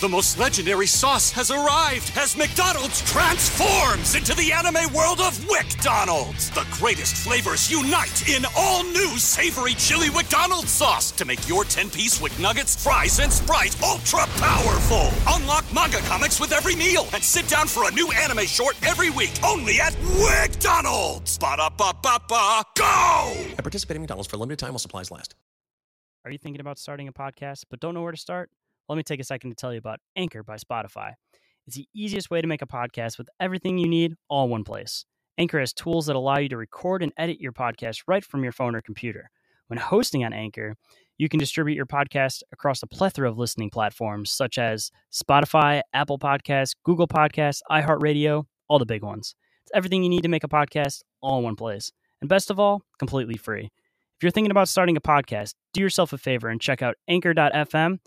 The most legendary sauce has arrived as McDonald's transforms into the anime world of WcDonald's. The greatest flavors unite in all new savory chili McDonald's sauce to make your 10-piece WcNuggets, fries, and Sprite ultra powerful. Unlock manga comics with every meal and sit down for a new anime short every week only at WcDonald's. Ba-da-ba-ba-ba, go! At participating in McDonald's for a limited time while supplies last. Are you thinking about starting a podcast but don't know where to start? Let me take a second to tell you about Anchor by Spotify. It's the easiest way to make a podcast with everything you need all in one place. Anchor has tools that allow you to record and edit your podcast right from your phone or computer. When hosting on Anchor, you can distribute your podcast across a plethora of listening platforms such as Spotify, Apple Podcasts, Google Podcasts, iHeartRadio, all the big ones. It's everything you need to make a podcast all in one place. And best of all, completely free. If you're thinking about starting a podcast, do yourself a favor and check out anchor.fm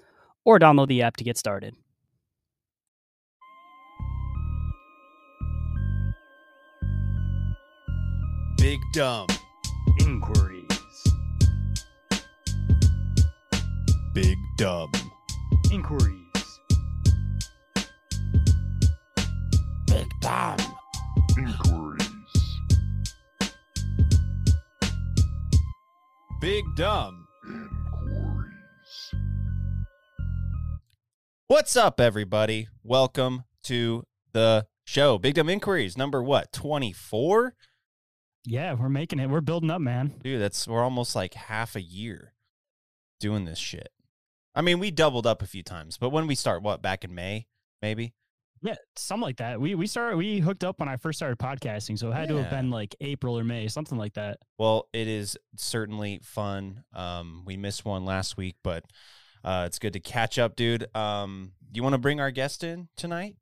or download the app to get started. Big Dumb. Inquiries. Big Dumb. Inquiries. Big Dumb. Inquiries. Big Dumb. What's up, everybody? Welcome to the show. Big Dumb Inquiries, number what, 24? Yeah, we're making it. We're building up, man. Dude, that's we're almost like half a year doing this shit. I mean, we doubled up a few times, but when we start, what, back in May, maybe? Yeah, something like that. We we started we hooked up when I first started podcasting, so it had to have been like April or May, something like that. Well, it is certainly fun. Um, we missed one last week, but uh, it's good to catch up, dude. Um, do you want to bring our guest in tonight?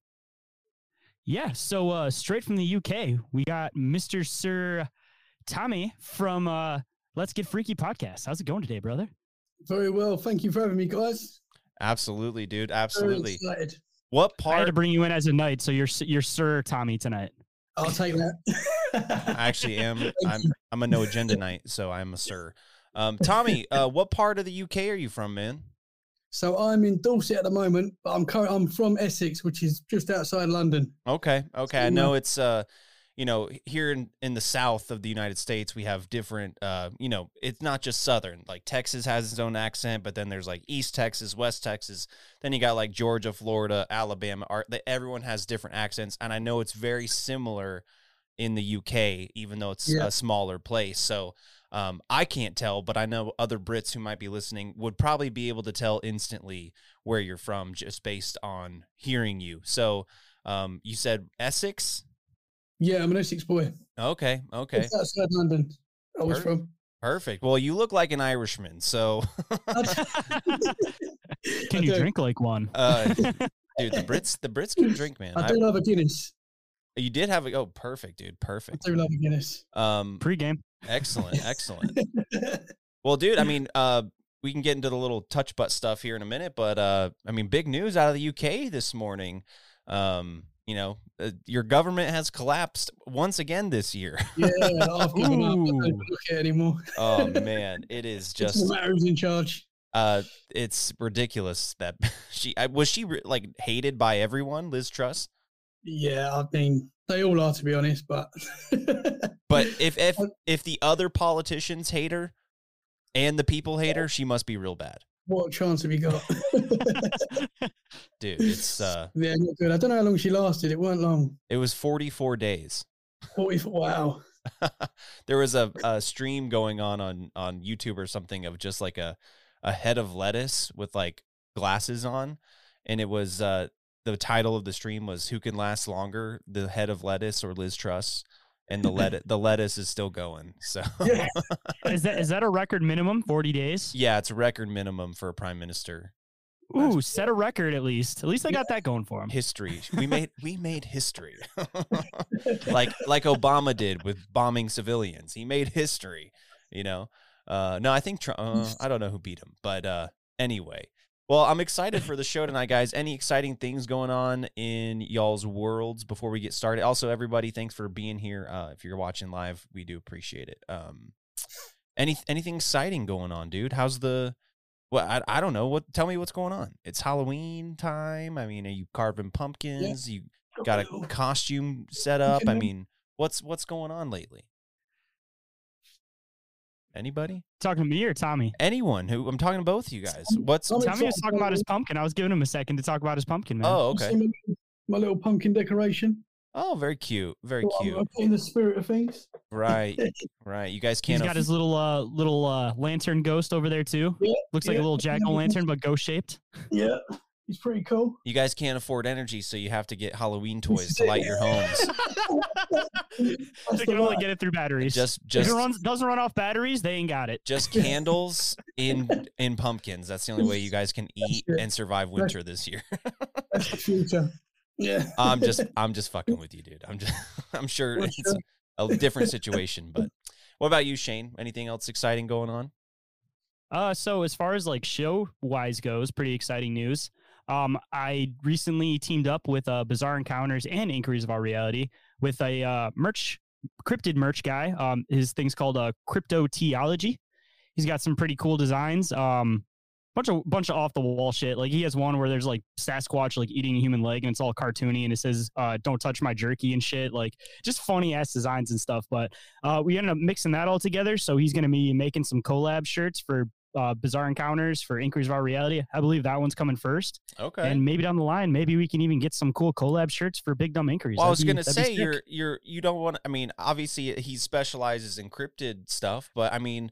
Yeah, so uh straight from the UK, we got Mr. Sir Tommy from uh Let's Get Freaky podcast. How's it going today, brother? Very well. Thank you for having me, guys. Absolutely, dude. Very Absolutely. excited. What I had to bring you in as a knight, so you're you're Sir Tommy tonight. I'll take that. I actually am. I'm. I'm a no agenda knight, so I'm a sir. Um, Tommy, uh, what part of the UK are you from, man? So I'm in Dorset at the moment, but I'm current, I'm from Essex, which is just outside London. Okay, okay. I know it's uh, you know, here in in the south of the United States, we have different uh, you know, it's not just southern. Like Texas has its own accent, but then there's like East Texas, West Texas. Then you got like Georgia, Florida, Alabama. Are that everyone has different accents, and I know it's very similar in the UK, even though it's Yeah. a smaller place. So. Um, I can't tell, but I know other Brits who might be listening would probably be able to tell instantly where you're from just based on hearing you. So, um, you said Essex. Yeah, I'm an Essex boy. Okay, okay, Just outside London. I was Per- from. perfect. Well, you look like an Irishman, so Can you drink like one? uh, dude, the Brits, the Brits can drink, man. I I- do love a Guinness. You did have a oh, perfect, dude, perfect. do love a Guinness. Um, Pre-game. excellent, excellent. Well, dude, I mean, uh, we can get into the little touch butt stuff here in a minute, but uh, I mean, big news out of the UK this morning. Um, you know, uh, your government has collapsed once again this year. yeah, I've given up. I don't look at it anymore. oh man, it is Just just no who's in charge. uh it's ridiculous that she I, was she re- like hated by everyone liz truss Yeah, I mean they all are to be honest, but but if if Uh, if the other politicians hate her and the people hate her she must be real bad what chance have you got? dude it's uh yeah, not good. I don't know how long she lasted. It weren't long. it was 44 days 40, wow. there was a, a stream going on on on youtube or something of just like a a head of lettuce with like glasses on and it was uh the title of the stream was who can last longer the head of lettuce or liz truss and the lettuce the lettuce is still going so Yeah. is that is that a record minimum? Forty days? yeah it's a record minimum for a prime minister Ooh, set a record at least. At least they got that going for them. history we made we made history like like obama did with bombing civilians he made history you know uh no i think Trump, uh, i don't know who beat him but uh anyway well i'm excited for the show tonight guys any exciting things going on in y'all's worlds before we get started also everybody thanks for being here uh if you're watching live we do appreciate it um Any anything exciting going on, dude? How's the well, I, I don't know. What tell me what's going on? It's Halloween time. I mean, are you carving pumpkins? You got a costume set up. I mean, what's what's going on lately? Anybody? Talking to me or Tommy? Anyone who I'm talking to both of you guys. What's Tommy- Tommy was talking talking about his pumpkin. I was giving him a second to talk about his pumpkin, man. Oh, okay. My, little- pumpkin decoration. Oh, very cute. Very Well, cute. I'm in the spirit of things. Right. Right. You guys can't He's got aff- his little uh little uh lantern ghost over there too. Yeah, Looks like a little jack o' lantern, but ghost shaped. Yeah, he's pretty cool. you guys can't afford energy, so you have to get Halloween toys to light your homes. That's They can only get it through batteries. Just if just it runs, doesn't run off batteries, they ain't got it. just candles in in pumpkins. That's the only way you guys can eat and survive winter this year. That's the future. Yeah. I'm just I'm just fucking with you, dude. I'm just I'm sure For it's sure. a different situation, but what about you, Shane? Anything else exciting going on? Uh, so as far as like show wise goes, pretty exciting news. Um, I recently teamed up with uh, Bizarre Encounters and Inquiries of Our Reality with a uh, merch, cryptid merch guy. Um, his thing's called uh, Crypto Theology. He's got some pretty cool designs. Um, bunch of bunch of off the wall shit. Like he has one where there's like Sasquatch like eating a human leg and it's all cartoony and it says uh, "Don't touch my jerky" and shit. Like just funny ass designs and stuff. But uh, we ended up mixing that all together. So he's gonna be making some collab shirts for uh, Bizarre Encounters for Inquiries of Our Reality. I believe that one's coming first, Okay. and maybe down the line, maybe we can even get some cool collab shirts for Big Dumb Inquiries. well, I was That'd be- gonna say you're you're you don't want. I mean, obviously he specializes in cryptid stuff, but I mean,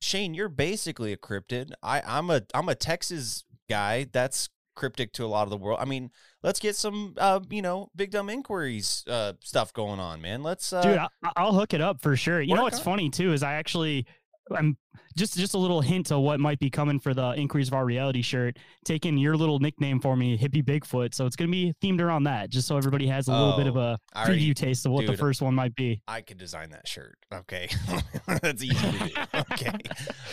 Shane, you're basically a cryptid. I I'm a I'm a Texas guy. That's cryptic to a lot of the world. I mean, let's get some uh you know big dumb inquiries uh stuff going on, man. Let's uh, dude I, i'll hook it up for sure you know what's on funny too is i actually i'm just just a little hint of what might be coming for the Inquiries of Our Reality shirt taking your little nickname for me hippie bigfoot so it's going to be themed around that just so everybody has a little bit of a a I already- preview taste of what the first one might be I could design that shirt. Okay. that's easy to do. Okay.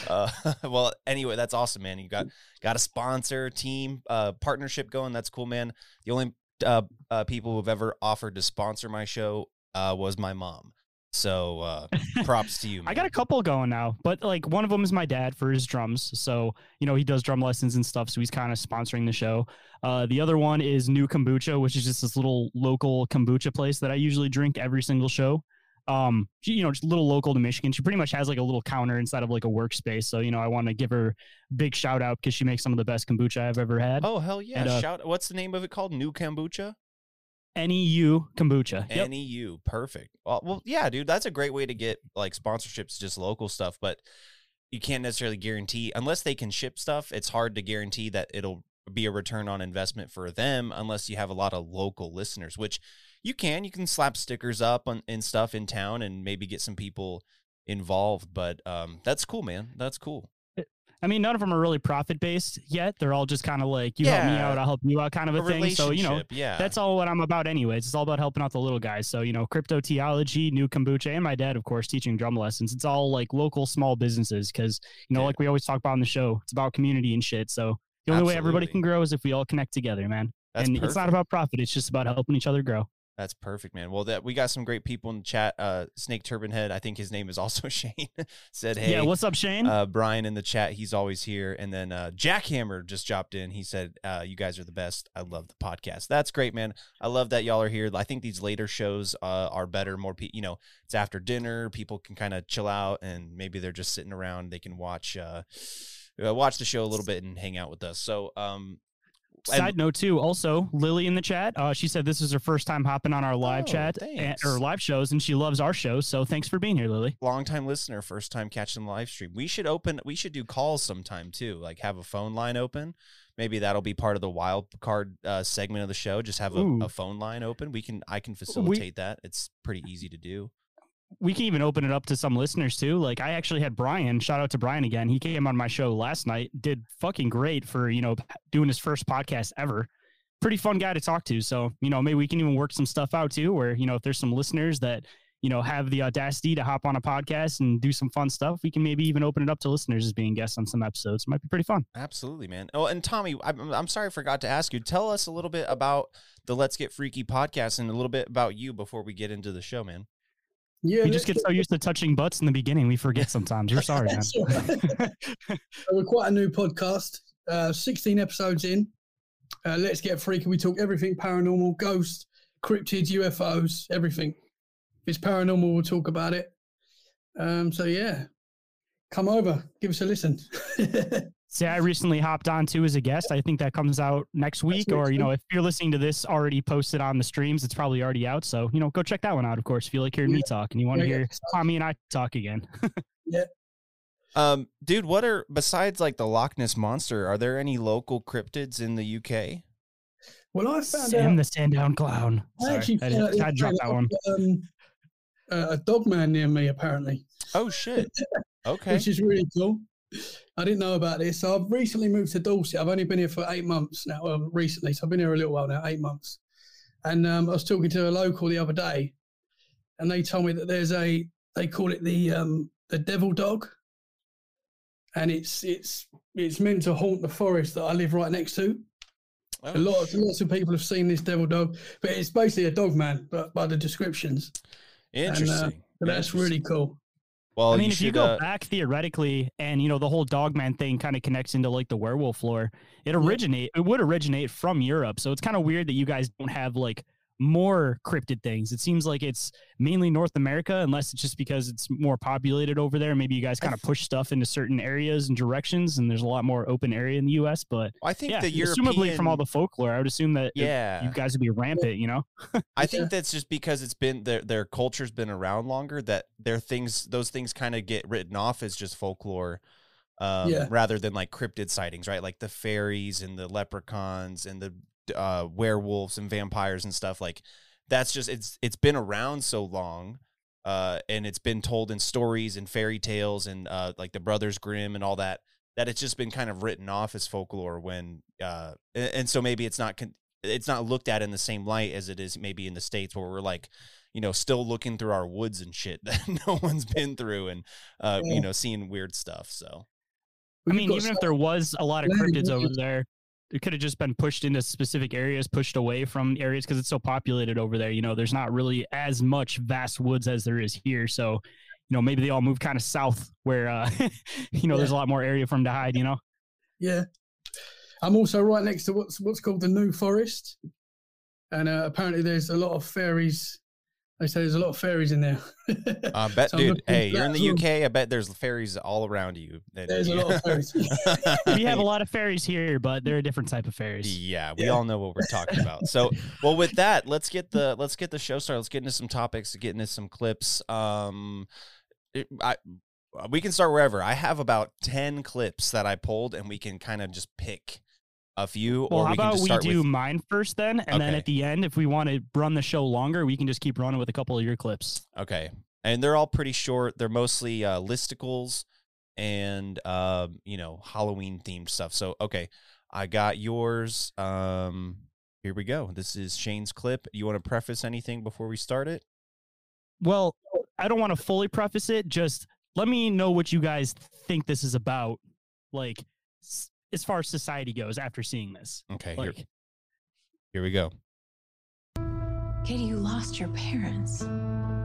Uh, well, anyway, that's awesome, man. You got got a sponsor, team, uh, partnership going. That's cool, man. The only uh, uh, people who've ever offered to sponsor my show uh, was my mom. So uh, props to you, man. I got a couple going now, but like one of them is my dad for his drums. So, you know, he does drum lessons and stuff. So he's kind of sponsoring the show. Uh, the other one is NEU Kombucha, which is just this little local kombucha place that I usually drink every single show. Um, she- you know, just a little local to Michigan. She pretty much has like a little counter inside of like a workspace. So, you know, I want to give her a big shout out because she makes some of the best kombucha I've ever had. Oh hell yeah! And, uh, Shout. What's the name of it called? NEU Kombucha. NEU kombucha. Yep. NEU. Perfect. Well, well, yeah, dude, that's a great way to get like sponsorships, just local stuff. But you can't necessarily guarantee unless they can ship stuff. It's hard to guarantee that it'll be a return on investment for them unless you have a lot of local listeners, which you can. You can slap stickers up on and stuff in town and maybe get some people involved. But um, that's cool, man. That's cool. I mean, none of them are really profit based yet. They're all just kind of like, you help me out, I'll help you out kind of a, thing. So, you know, yeah, that's all what I'm about anyways. It's all about helping out the little guys. So, you know, crypto theology, NEU kombucha, and my dad, of course, teaching drum lessons. It's all like local small businesses because, you know, Yeah. like we always talk about on the show, it's about community and shit. So the only way everybody can grow is if we all connect together, man. That's and it's not about profit. It's just about helping each other grow. That's perfect, man. Well, that we got some great people in the chat. Uh, Snake Turban Head, I think his name is also Shane. said, "Hey, yeah. What's up, Shane? uh, Brian in the chat. He's always here. And then uh, Jackhammer just dropped in. He said, uh, "You guys are the best. I love the podcast. That's great, man. I love that y'all are here. I think these later shows uh, are better. More, pe- you know, it's after dinner. People can kind of chill out, and maybe they're just sitting around. They can watch." Uh, uh, watch the show a little bit and hang out with us. So, um, and- Side note too. Also, Lily in the chat. Uh, she said this is her first time hopping on our live Oh, chat and, or live shows, and she loves our shows. So thanks for being here, Lily. longtime listener, first time catching the live stream. We should open. We should do calls sometime too. Like have a phone line open. Maybe that'll be part of the wild card uh, segment of the show. Just have a, a phone line open. We can. I can facilitate that. It's pretty easy to do. We can even open it up to some listeners too. Like I actually had Brian, shout out to Brian again. He came on my show last night, did fucking great for, you know, doing his first podcast ever. Pretty fun guy to talk to. So, you know, maybe we can even work some stuff out too, where, you know, if there's some listeners that, you know, have the audacity to hop on a podcast and do some fun stuff, we can maybe even open it up to listeners as being guests on some episodes. It might be pretty fun. Absolutely, man. Oh, and Tommy, I'm, I'm sorry I forgot to ask you. Tell us a little bit about the Let's Get Freaky podcast and a little bit about you before we get into the show, man. Yeah, we just get so used to touching butts in the beginning, we forget sometimes. You're sorry, man. That's all right. So We're quite a new podcast. Uh, 16 episodes in. Uh, let's get freaky. We talk everything paranormal, ghosts, cryptids, UFOs, everything. If it's paranormal, we'll talk about it. Um, so yeah, come over, give us a listen. See, I recently hopped on too as a guest. I think that comes out next week, next or you know, if you're listening to this already posted on the streams, it's probably already out. So you know, go check that one out. Of course, if you like hearing me talk and you want to Yeah, yeah. hear Tommy and I talk again. yeah. Um, dude, what are besides like the Loch Ness monster? Are there any local cryptids in the UK? well, I found Sam out. the Sandown Clown. I actually I, found out I dropped that one. Um, uh, a dog man near me, apparently. Oh shit. Okay. which is really cool. I didn't know about this. So I've recently moved to Dorset. I've only been here for eight months now. Well, recently, so I've been here a little while now, eight months. And um, I was talking to a local the other day, and they told me that there's a they call it the um, the devil dog, and it's it's it's meant to haunt the forest that I live right next to. Oh, A lot of lots of people have seen this devil dog, but it's basically a dog man, but by the descriptions. Interesting. But that's really cool. Well, I mean, you if you go uh, back theoretically, and you know the whole dogman thing kind of connects into like the werewolf lore. It originate it would originate from Europe, so it's kind of weird that you guys don't have like more cryptid things. It seems like it's mainly North America, unless it's just because it's more populated over there. Maybe you guys kind of push stuff into certain areas and directions, and there's a lot more open area in the U.S. But I think yeah, the European, assumably from all the folklore, I would assume that it- yeah, you guys would be rampant. You know, I think that's just because it's been their their culture's been around longer that their things those things kind of get written off as just folklore. Um, Yeah. rather than like cryptid sightings, right? Like the fairies and the leprechauns and the uh, werewolves and vampires and stuff. Like that's just it's it's been around so long, uh, and it's been told in stories and fairy tales and uh, like the Brothers Grimm and all that. That it's just been kind of written off as folklore when, uh, and, and so maybe it's not con- it's not looked at in the same light as it is maybe in the states where we're like you know still looking through our woods and shit that no one's been through and uh Yeah. you know seeing weird stuff so I mean, got even if there was a lot of cryptids over there, it could have just been pushed into specific areas, pushed away from areas because it's so populated over there. You know, there's not really as much vast woods as there is here. So, you know, maybe they all move kind of south where, uh, you know, there's a lot more area for them to hide, you know? Yeah. I'm also right next to what's what's called the New Forest, and uh, apparently there's a lot of fairies. They say there's a lot of fairies in there. i bet So dude hey you're in the uk i bet there's fairies all around you There's a lot of fairies. We have a lot of fairies here, but they're a different type of fairies. yeah we Yeah. all know what we're talking about so well with that let's get the let's get the show started let's get into some topics get into some clips um it- I, we can start wherever i have about 10 clips that i pulled and we can kind of just pick a few Well, or how we can about we do with mine first then? And then at the end, if we want to run the show longer, we can just keep running with a couple of your clips. Okay. And they're all pretty short. They're mostly uh, listicles and, um, you know, Halloween themed stuff. So, okay. I got yours. Um, here we go. This is Shane's clip. You want to preface anything before we start it? Well, I don't want to fully preface it. Just let me know what you guys think this is about, like as far as society goes after seeing this. Okay. Here, here we go. Katie, you lost your parents.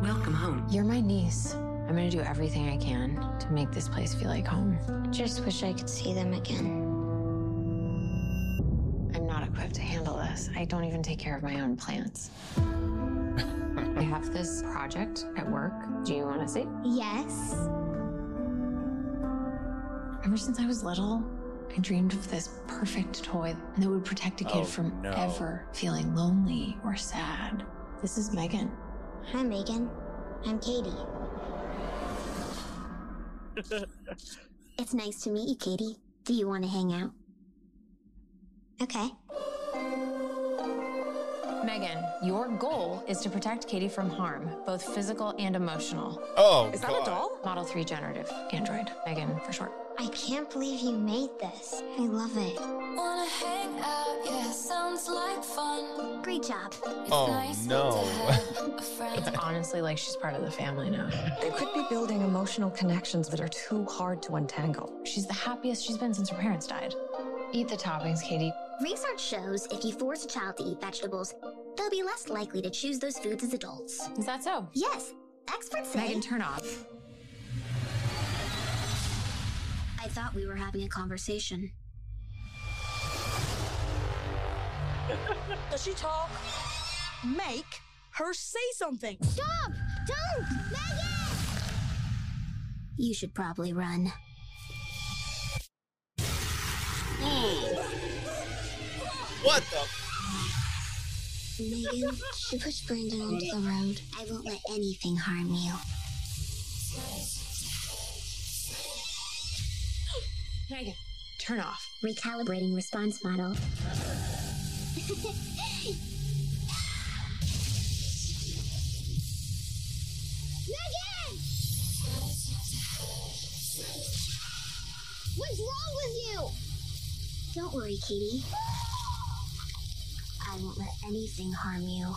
Welcome home. You're my niece. I'm gonna do everything I can to make this place feel like home. Just wish I could see them again. I'm not equipped to handle this. I don't even take care of my own plants. I have this project at work. Do you want to see? Yes. Ever since I was little, I dreamed of this perfect toy that would protect a kid Oh, from no. ever feeling lonely or sad. This is Megan. Hi, Megan. I'm Katie. it's nice to meet you, Katie. Do you want to hang out? Okay. Megan, your goal is to protect Katie from harm, both physical and emotional. Oh, Is that a doll? Model 3 generative android. Megan, for short. I can't believe you made this. I love it. Wanna hang out, yeah, sounds like fun. Great job. Oh, it's Oh, nice no. to have a friend. It's honestly like she's part of the family now. They could be building emotional connections that are too hard to untangle. She's the happiest she's been since her parents died. Eat the toppings, Katie. Research shows if you force a child to eat vegetables, they'll be less likely to choose those foods as adults. Is that so? Yes, Experts say. Megan, turn off. I thought we were having a conversation. Does she talk? Make her say something. Stop! Don't! Megan! You should probably run. What the? Megan, she pushed Brandon onto the road. I won't let anything harm you. Megan, turn off. Recalibrating response model. Megan! What's wrong with you? Don't worry, Katie. I won't let anything harm you.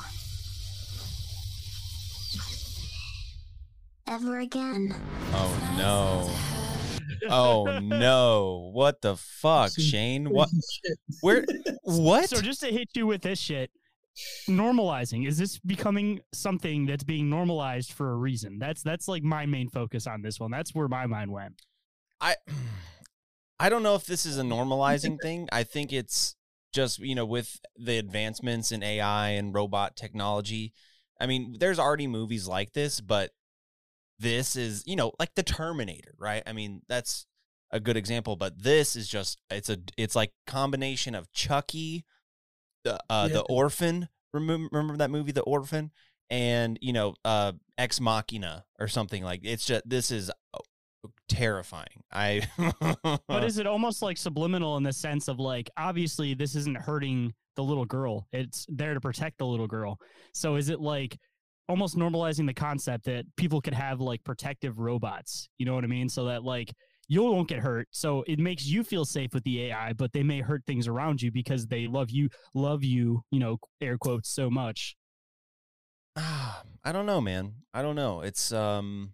Ever again. Oh no. Oh no. What the fuck, Shane? What where what? So just to hit you with this shit, normalizing is this becoming something that's being normalized for a reason? That's that's like my main focus on this one. That's where my mind went. I I don't know if this is a normalizing thing. I think it's just, you know, with the advancements in AI and robot technology. I mean, there's already movies like this, but this is, you know, like the Terminator, right? I mean, that's a good example, but this is just it's a it's like combination of Chucky, the uh Yeah. the Orphan, remember remember that movie The Orphan and, you know, uh Ex Machina or something like it's just this is uh, terrifying. I But is it almost like subliminal in the sense of like obviously this isn't hurting the little girl. It's there to protect the little girl. So is it like almost normalizing the concept that people could have like protective robots? You know what I mean? So that like you won't get hurt. So it makes you feel safe with the AI, but they may hurt things around you because they love you, love you, you know, air quotes so much. I don't know, man. I don't know. It's um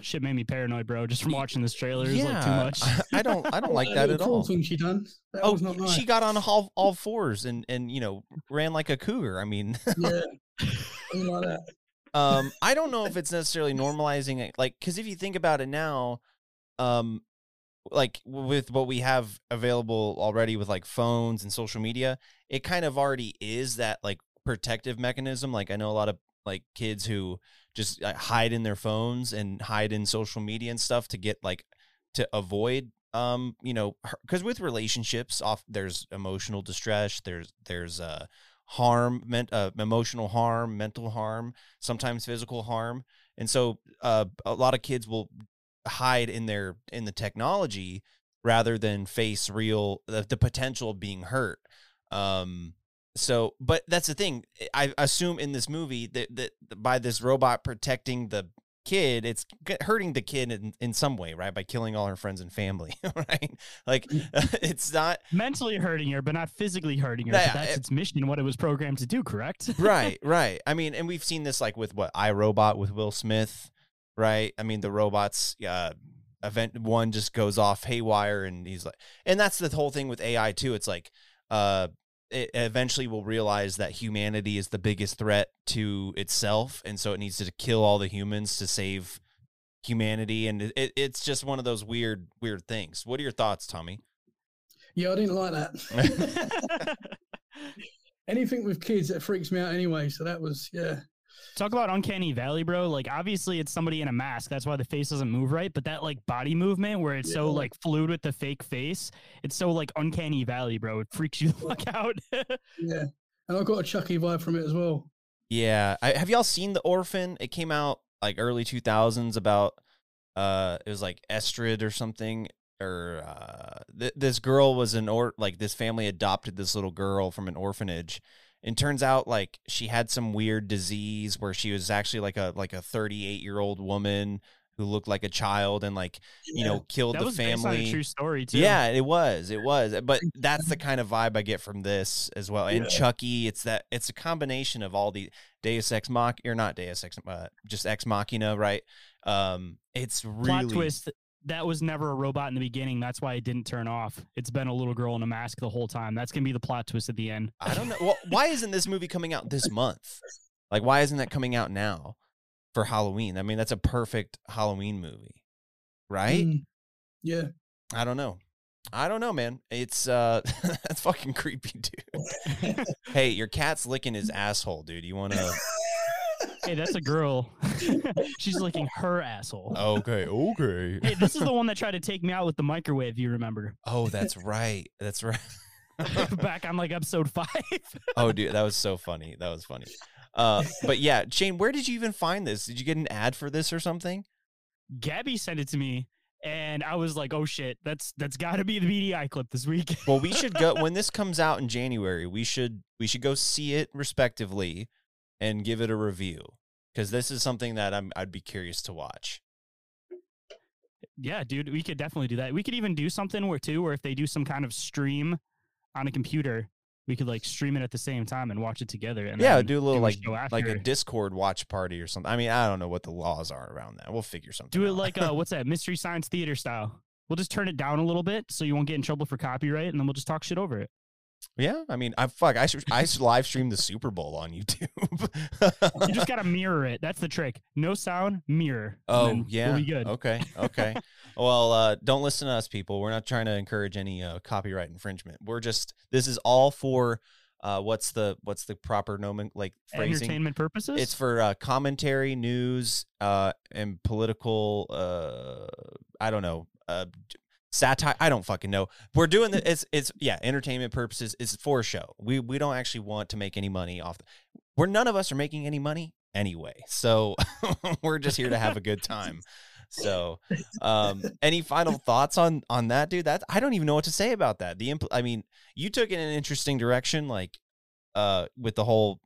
Shit made me paranoid, bro, just from watching this trailer. It was like too much. I, I don't I don't like that little at all. thing she done. That Oh, was not nice. she got on all, all fours and and you know ran like a cougar. I mean, yeah, like um, I don't know if it's necessarily normalizing it, like because if you think about it now, um, like with what we have available already with like phones and social media, it kind of already is that like protective mechanism. Like I know a lot of like kids who just uh, hide in their phones and hide in social media and stuff to get like to avoid um you know because with relationships off there's emotional distress there's there's uh harm ment, uh, emotional harm mental harm sometimes physical harm. And so uh a lot of kids will hide in their in the technology rather than face real the, the potential of being hurt. Um so but that's the thing. I assume in this movie that, that by this robot protecting the kid it's hurting the kid in, in some way right by killing all her friends and family right like it's not Mentally hurting her, but not physically hurting her Yeah, that's it- its mission, what it was programmed to do, correct? right, right. I mean, and we've seen this like with what iRobot with Will Smith, right? I mean, the robots, uh, event one just goes off haywire, and he's like, and that's the whole thing with AI too. It's like, uh, it eventually will realize that humanity is the biggest threat to itself, and so it needs to kill all the humans to save humanity, and it, it, it's just one of those weird, weird things. What are your thoughts, Tommy? Yeah, I didn't like that. Anything with kids that freaks me out anyway. So that was yeah. Talk about uncanny valley, bro. Like obviously it's somebody in a mask. That's why the face doesn't move right. But that like body movement where it's so like fluid with the fake face, it's so like uncanny valley, bro. It freaks you the fuck out. Yeah, and I got a Chucky vibe from it as well. Yeah, I, have y'all seen The Orphan? It came out like early two thousands. About uh, it was like Estrid or something. Or uh, th- this girl was an or like this family adopted this little girl from an orphanage, and turns out like she had some weird disease where she was actually like a like a thirty eight year old woman who looked like a child and like you know killed that the was based on a family. true story too. Yeah, it was. It was. But that's the kind of vibe I get from this as well. And Yeah. Chucky, it's that it's a combination of all the Deus Ex Mach or not Deus Ex, uh, just Ex Machina, right? Um, it's really Plot twist. That was never a robot in the beginning. That's why it didn't turn off. It's been a little girl in a mask the whole time. That's gonna be the plot twist at the end. I don't know. Well, why isn't this movie coming out this month? Like, why isn't that coming out now? for Halloween. I mean, that's a perfect Halloween movie, right? Mm, yeah. I don't know. I don't know, man. It's uh that's fucking creepy, dude. hey, your cat's licking his asshole, dude. You want to Hey, that's a girl. She's licking her asshole. Okay, okay. Hey, this is the one that tried to take me out with the microwave. You remember? Oh, that's right. That's right. Back on like episode five. oh, dude, that was so funny. That was funny. Uh, but yeah, Shane, where did you even find this? Did you get an ad for this or something? Gabby sent it to me, and I was like, "Oh shit, that's that's got to be the BDI clip this week." Well, we should go when this comes out in January. We should we should go see it respectively and give it a review because this is something that I'm I'd be curious to watch. Yeah, dude, we could definitely do that. We could even do something where too, where if they do some kind of stream on a computer, we could like stream it at the same time and watch it together. And yeah, do a little like like a. Discord watch party or something. I mean, I don't know what the laws are around that. We'll figure something. do it out. like uh what's that mystery science theater style. We'll just turn it down a little bit so you won't get in trouble for copyright, and then we'll just talk shit over it. Yeah. I mean, I fuck. I should I should live stream the Super Bowl on YouTube. You just gotta mirror it. That's the trick. No sound, mirror. Oh yeah. we'll be good. Okay. Okay. well, uh, don't listen to us, people. We're not trying to encourage any uh, copyright infringement. We're just this is all for uh, what's the what's the proper nomen like phrasing? Entertainment purposes. It's for uh, commentary, news, uh, and political. Uh, I don't know. Uh, satire. I don't fucking know. We're doing the. It's it's yeah. Entertainment purposes. It's for a show. We we don't actually want to make any money off. The, we're none of us are making any money anyway. So we're just here to have a good time. So, um, any final thoughts on on that, dude? That I don't even know what to say about that. The impl- I mean, you took it in an interesting direction, like uh, with the whole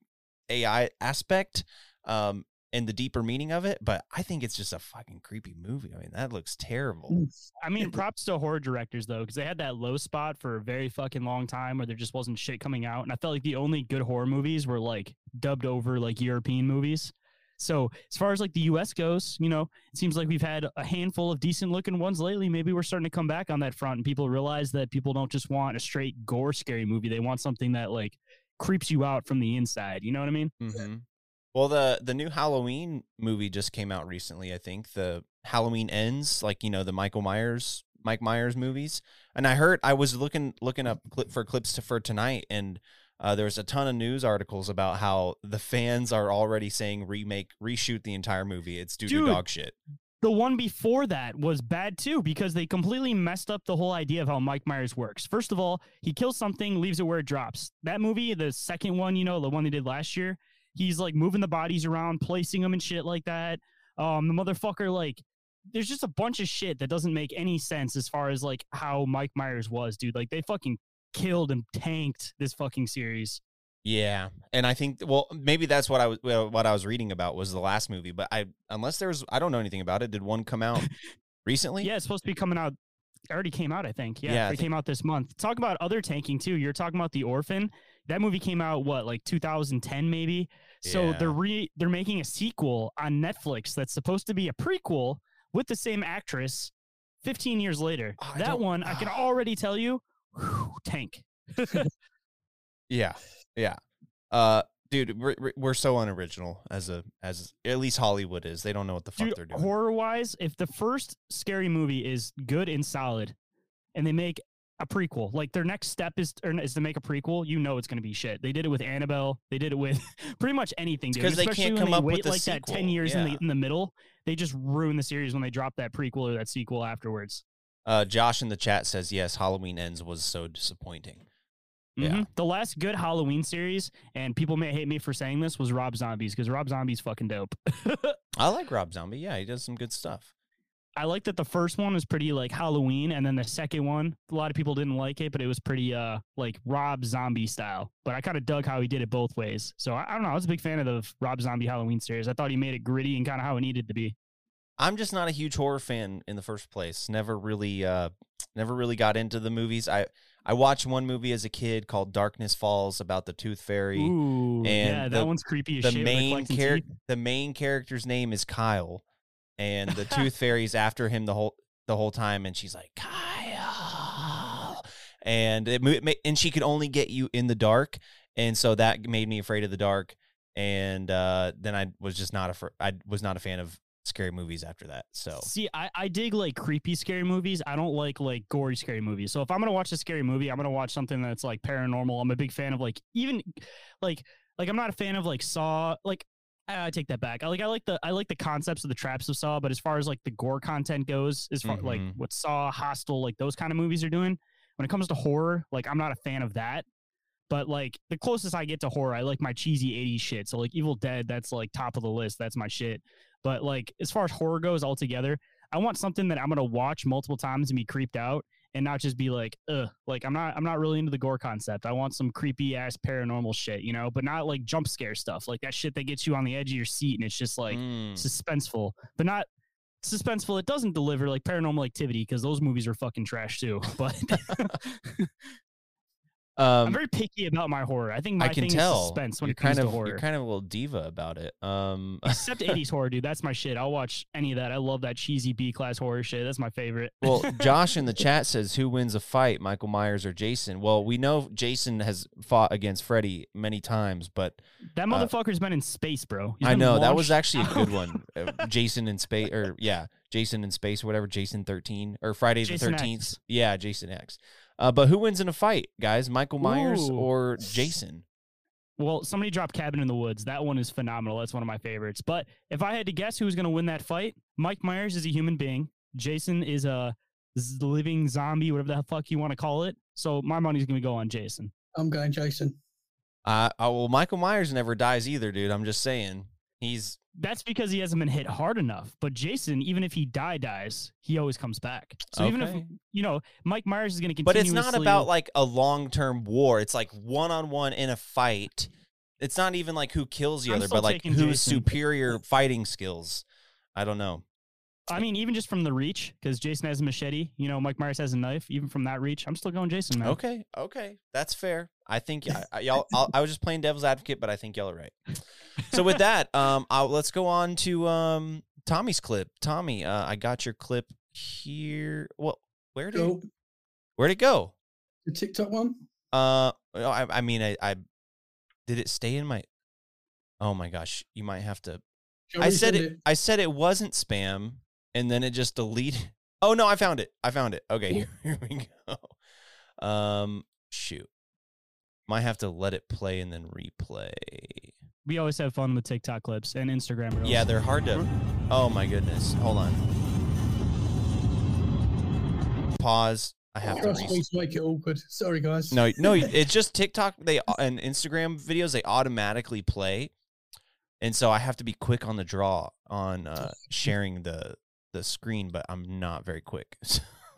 AI aspect, um, and the deeper meaning of it. But I think it's just a fucking creepy movie. I mean, that looks terrible. I mean, props to horror directors though, because they had that low spot for a very fucking long time where there just wasn't shit coming out, and I felt like the only good horror movies were like dubbed over like European movies. So as far as like the U.S. goes, you know, it seems like we've had a handful of decent looking ones lately. Maybe we're starting to come back on that front, and people realize that people don't just want a straight gore scary movie; they want something that like creeps you out from the inside. You know what I mean? Mm-hmm. Well, the the new Halloween movie just came out recently. I think the Halloween Ends, like you know the Michael Myers Mike Myers movies. And I heard I was looking looking up clip for clips to, for tonight, and uh, there was a ton of news articles about how the fans are already saying remake reshoot the entire movie. It's doo Dude. dog shit. The one before that was bad too because they completely messed up the whole idea of how Mike Myers works. First of all, he kills something, leaves it where it drops. That movie, the second one, you know, the one they did last year, he's like moving the bodies around, placing them and shit like that. Um, the motherfucker, like, there's just a bunch of shit that doesn't make any sense as far as like how Mike Myers was, dude. Like, they fucking killed and tanked this fucking series. Yeah, and I think well maybe that's what I was what I was reading about was the last movie, but I unless there's I don't know anything about it. Did one come out recently? Yeah, it's supposed to be coming out. It already came out, I think. Yeah, Yeah, it came out this month. Talk about other tanking too. You're talking about The Orphan. That movie came out what, like 2010 maybe. So Yeah. they're re they're making a sequel on Netflix that's supposed to be a prequel with the same actress. 15 years later, Oh, that one I can already tell you, whew, tank. Yeah, yeah. Uh, dude, we're we're- we're so unoriginal as a as at least Hollywood is. They don't know what the fuck they're doing. horror wise, if the first scary movie is good and solid, and they make a prequel, like their next step is or is to make a prequel, you know it's going to be shit. They did it with Annabelle. They did it with pretty much anything. dude. 'cause they can't come they up wait with a like that ten sequel, years in the in the middle. They just ruin the series when they drop that prequel or that sequel afterwards. Uh, Josh in the chat says yes. Halloween ends was so disappointing. Yeah. Mhm. The last good Halloween series, and people may hate me for saying this, was Rob Zombie's because Rob Zombie's fucking dope. I like Rob Zombie. Yeah, he does some good stuff. I like that the first one was pretty like Halloween, and then the second one, a lot of people didn't like it, but it was pretty uh like Rob Zombie style. But I kind of dug how he did it both ways. So I, I don't know. I was a big fan of the Rob Zombie Halloween series. I thought he made it gritty and kind of how it needed to be. I'm just not a huge horror fan in the first place. Never really, uh, never really got into the movies. I I watched one movie as a kid called Darkness Falls about the Tooth Fairy. Ooh, and yeah, that the- one's creepy as the shit. main character, the main character's name is Kyle, and the Tooth Fairy's after him the whole the whole time, and she's like Kyle, and it, mo- it ma- and she could only get you in the dark, and so that made me afraid of the dark. and uh, then I was just not a fr- I was not a fan of scary movies after that. So See, I, I dig like creepy scary movies. I don't like like gory scary movies. So if I'm gonna watch a scary movie, I'm gonna watch something that's like paranormal. I'm a big fan of like even like like I'm not a fan of like Saw. Like I I take that back. I like I like the I like the concepts of the traps of Saw, but as far as like the gore content goes, as far like Mhm. what Saw, Hostel, like those kind of movies are doing, when it comes to horror, like I'm not a fan of that. But like the closest I get to horror, I like my cheesy 80s shit. So like Evil Dead, that's like top of the list. That's my shit. But like as far as horror goes altogether, I want something that I'm gonna watch multiple times and be creeped out and not just be like, ugh, like I'm not I'm not really into the gore concept. I want some creepy ass paranormal shit, you know, but not like jump scare stuff, like that shit that gets you on the edge of your seat and it's just like Mm. suspenseful, but not suspenseful. It doesn't deliver like paranormal activity because those movies are fucking trash too. But um, I'm very picky about my horror. I think my I can thing tell is suspense when you're it comes kind of to horror. you're kind of a little diva about it. Um, Except 80s horror, dude. That's my shit. I'll watch any of that. I love that cheesy B class horror shit. That's my favorite. well, Josh in the chat says, "Who wins a fight, Michael Myers or Jason?" Well, we know Jason has fought against Freddy many times, but that uh, motherfucker's been in space, bro. I know that was actually a good one. Uh, Jason in space, or yeah, Jason in space, or whatever. Jason thirteen or Friday the Thirteenth. X. Yeah, Jason X. Uh, but who wins in a fight, guys? Michael Myers Ooh. or Jason? Well, somebody dropped Cabin in the Woods. That one is phenomenal. That's one of my favorites. But if I had to guess who's going to win that fight, Mike Myers is a human being. Jason is a living zombie, whatever the fuck you want to call it. So my money's going to go on Jason. I'm going Jason. Uh, uh, well, Michael Myers never dies either, dude. I'm just saying. He's That's because he hasn't been hit hard enough. But Jason, even if he die dies, he always comes back. So even if you know Mike Myers is going to continue, But it's not about like a long term war. It's like one on one in a fight. It's not even like who kills the I'm other, but like who's Jason. superior fighting skills. I don't know. I mean, even just from the reach, because Jason has a machete. You know, Mike Myers has a knife. Even from that reach, I'm still going Jason, man. Okay, okay, that's fair. I think I, I, y'all. I'll, I was just playing devil's advocate, but I think y'all are right. So with that, um, I'll, let's go on to um Tommy's clip. Tommy, uh, I got your clip here. Well, where did Go. where'd it go? The TikTok one. Uh, I, I mean, I, I did it stay in my. Oh my gosh, you might have to. Shall I said send it, I said it wasn't spam, and then it just deleted. Oh no, I found it. I found it. Okay, here, here we go. Um, shoot, might have to let it play and then replay. We always have fun with TikTok clips and Instagram reels. Yeah, they're hard to. Oh my goodness, hold on. Pause. I have to. Trust Re- me make it awkward. Sorry, guys. no, no, it's just TikTok. They and Instagram videos they automatically play, and so I have to be quick on the draw on uh, sharing the the screen, but I'm not very quick.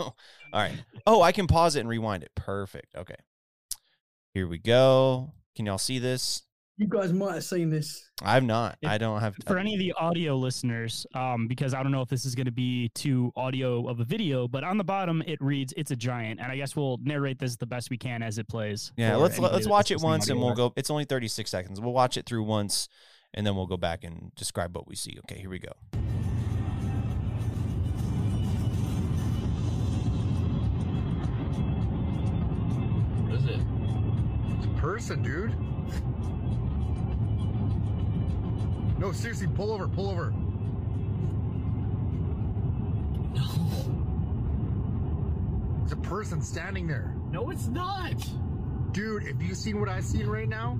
So, all right. Oh, I can pause it and rewind it. Perfect. Okay. Here we go. Can y'all see this? You guys might have seen this. I've not. If- I don't have. For any of the audio listeners, um, because I don't know if this is going to be too audio of a video, but on the bottom it reads "It's a giant," and I guess we'll narrate this the best we can as it plays. Yeah, let's let's watch it once and we'll go. It's only 36 seconds. We'll watch it through once and then we'll go back and describe what we see. Okay, here we go. What is it? It's a person, dude. No, seriously, pull over, pull over. No. It's a person standing there. No, it's not. Dude, have you seen what I've seen right now?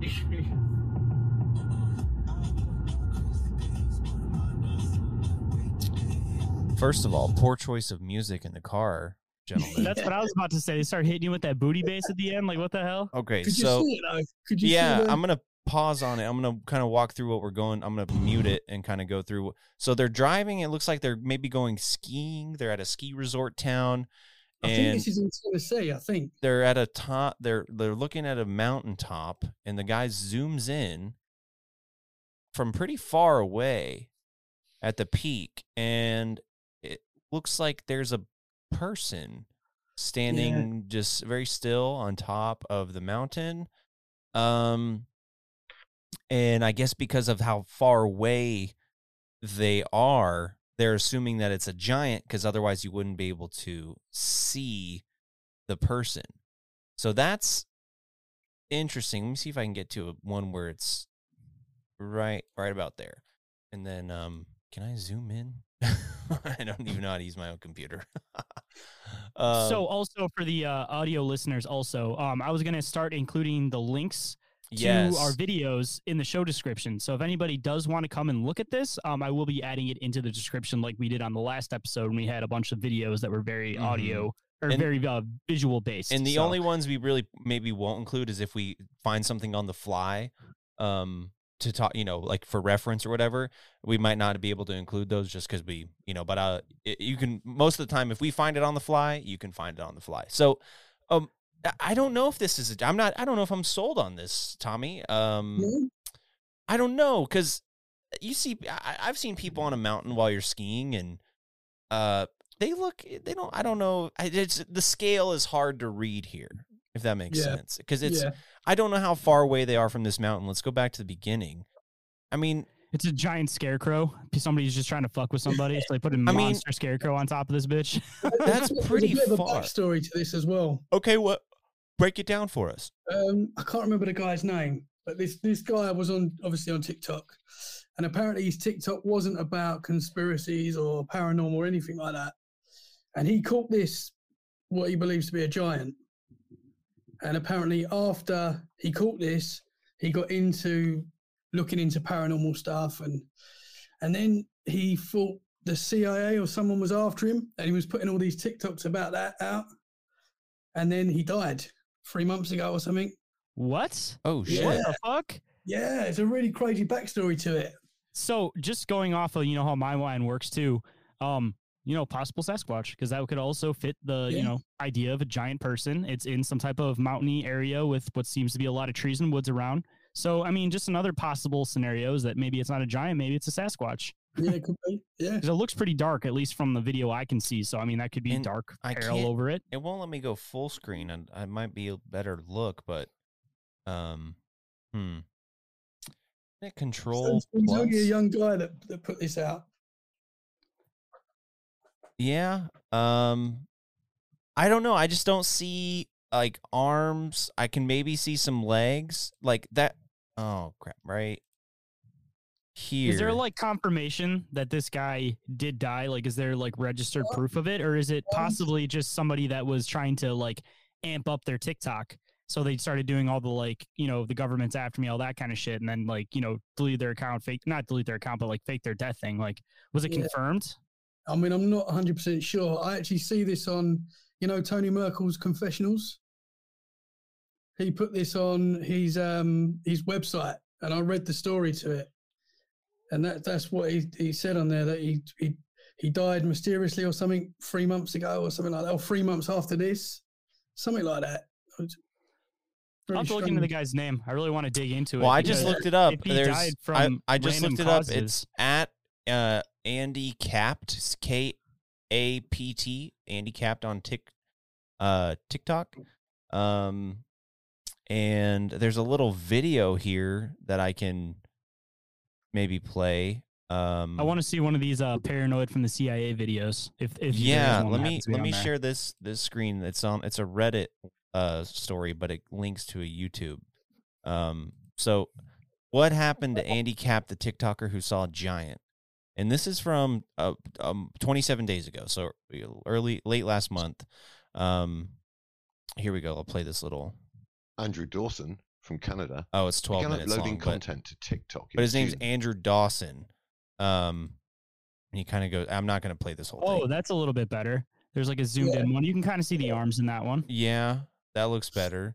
First of all, poor choice of music in the car, gentlemen. That's what I was about to say. They start hitting you with that booty bass at the end. Like, what the hell? Okay, Could you so see it though? Could you see yeah, the- I'm gonna pause on it. I'm gonna kind of walk through what we're going. I'm gonna mute it and kind of go through. So they're driving. It looks like they're maybe going skiing. They're at a ski resort town, I think this is in Tennessee. I think. they're at a top. They're they're looking at a mountaintop, and the guy zooms in from pretty far away at the peak, and it looks like there's a person standing just very still on top of the mountain. Um, and I guess because of how far away they are, they're assuming that it's a giant because otherwise you wouldn't be able to see the person. So that's interesting. Let me see if I can get to a, one where it's right right about there. And then um can I zoom in? I don't even know how to use my own computer. um, so also for the uh, audio listeners, also, um, I was gonna start including the links to Yes. our videos in the show description. So if anybody does want to come and look at this, um, I will be adding it into the description like we did on the last episode when we had a bunch of videos that were very Mhm. audio or And- very uh, visual based. And the So- only ones we really maybe won't include is if we find something on the fly, um, to talk, you know, like for reference or whatever. We might not be able to include those just because we, you know, but uh, it, you can most of the time if we find it on the fly, you can find it on the fly. So, um, I- don't know if this is. A, I'm not. I don't know if I'm sold on this, Tommy. Um? I don't know because you see, I, I've seen people on a mountain while you're skiing, and uh, they look. They don't. I don't know. It's the scale is hard to read here, if that makes Yeah. sense. Because it's. Yeah. I don't know how far away they are from this mountain. Let's go back to the beginning. I mean, It's a giant scarecrow. Somebody's just trying to fuck with somebody, so they put a I mean- monster scarecrow on top of this bitch. that's There's a pretty bit of a far. backstory to this as well. Okay, what? Break it down for us. Um, I can't remember the guy's name, but this this guy was on obviously on TikTok, and apparently his TikTok wasn't about conspiracies or paranormal or anything like that. And he caught this what he believes to be a giant. And apparently, after he caught this, he got into looking into paranormal stuff, and and then he thought the CIA or someone was after him, and he was putting all these TikToks about that out. And then he died three months ago or something. what? Oh shit! Yeah. What the fuck? Yeah, it's a really crazy backstory to it. So just going off of you know how my line works too, um, you know possible Sasquatch because that could also fit the you know idea of a giant person. It's in some type of mountainy area with what seems to be a lot of trees and woods around. So I mean, just another possible scenario is that maybe it's not a giant, maybe it's a Sasquatch. Yeah, it could be. Yeah. Because it looks pretty dark, at least from the video I can see. So I mean, that could be And dark I peril can't- over it. It won't let me go full screen, and I might be a better look, but um, hmm. Net control So he's only a young guy that, that put this out. Yeah. Um I don't know. I just don't see like arms. I can maybe see some legs. Like that oh crap, right? Here. Is there like confirmation that this guy did die? Like, is there like registered proof of it, or is it possibly just somebody that was trying to like amp up their TikTok? So they started doing all the like, you know, the government's after me, all that kind of shit, and then like, you know, delete their account, fake, not delete their account, but like fake their death thing. Like, was it Yeah. confirmed? I mean, I'm not 100% sure. I actually see this on, you know, Tony Merkel's confessionals. He put this on his um his website, and I read the story to it, and that that's what he, he said on there that he he he died mysteriously or something three months ago or something like that, or three months after this, something like that. I'll very have to look into the guy's name. I really want to dig into it. Well, I just looked it up. If he There's died from I, I just looked it up. causes- It's at uh Andy Kapt K A P T Andy Kapt on Tik uh TikTok. Um and there's a little video here that I can maybe play. Um I want to see one of these uh, paranoid from the CIA videos. If if yeah let me it to be let me there. share this this screen it's on it's a reddit uh story but it links to a youtube um so what happened to andy cap the tiktoker who saw a giant and this is from uh, um 27 days ago so early late last month um here we go i'll play this little Andrew Dawson from Canada. oh it's 12 began minutes uploading long, but- content to TikTok. in but his name's June. andrew dawson um and he kind of goes i'm not going to play this whole Oh, thing that's a little bit better. There's like a zoomed in one. You can kind of see the arms in that one. Yeah, that looks better.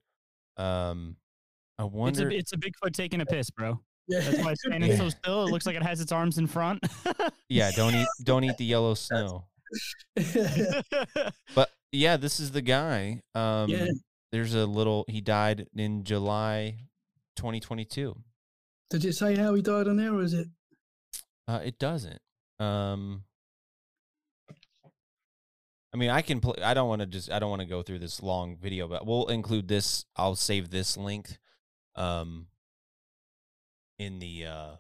Um, I It's wonder. a it's a Bigfoot taking a piss, bro. Yeah. That's why it's standing so still. It looks like it has its arms in front. yeah, don't eat don't eat the yellow snow. But yeah, this is the guy. Um, Yeah. there's a little. He died in July, 2022. Did it say how he died on there, or is it? Uh, it doesn't. Um, I mean, I can play. I don't want to just. I don't want to go through this long video, but we'll include this. I'll save this link, um, in the uh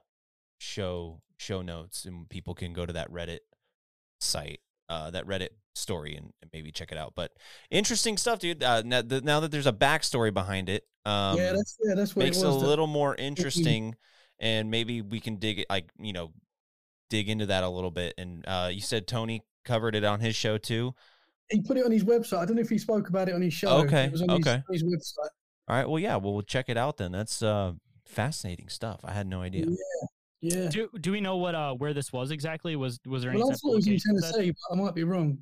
show show notes, and people can go to that Reddit site uh, that Reddit story and, and maybe check it out. But interesting stuff, dude. Uh, now, the, now that there's a backstory behind it, um, yeah, that's yeah, that's what makes it it a the- little more interesting, and maybe we can dig it, like you know, dig into that a little bit. And uh, you said Tony covered it on his show too. he put it on his website. I don't know if he spoke about it on his show. Okay, was okay. His, his website. All right, well, yeah, well, we'll check it out then. That's uh, fascinating stuff. I had no idea. Yeah. Yeah. Do Do we know what uh where this was exactly? Was Was there any? Well, I thought it was in location set? Tennessee, but I might be wrong.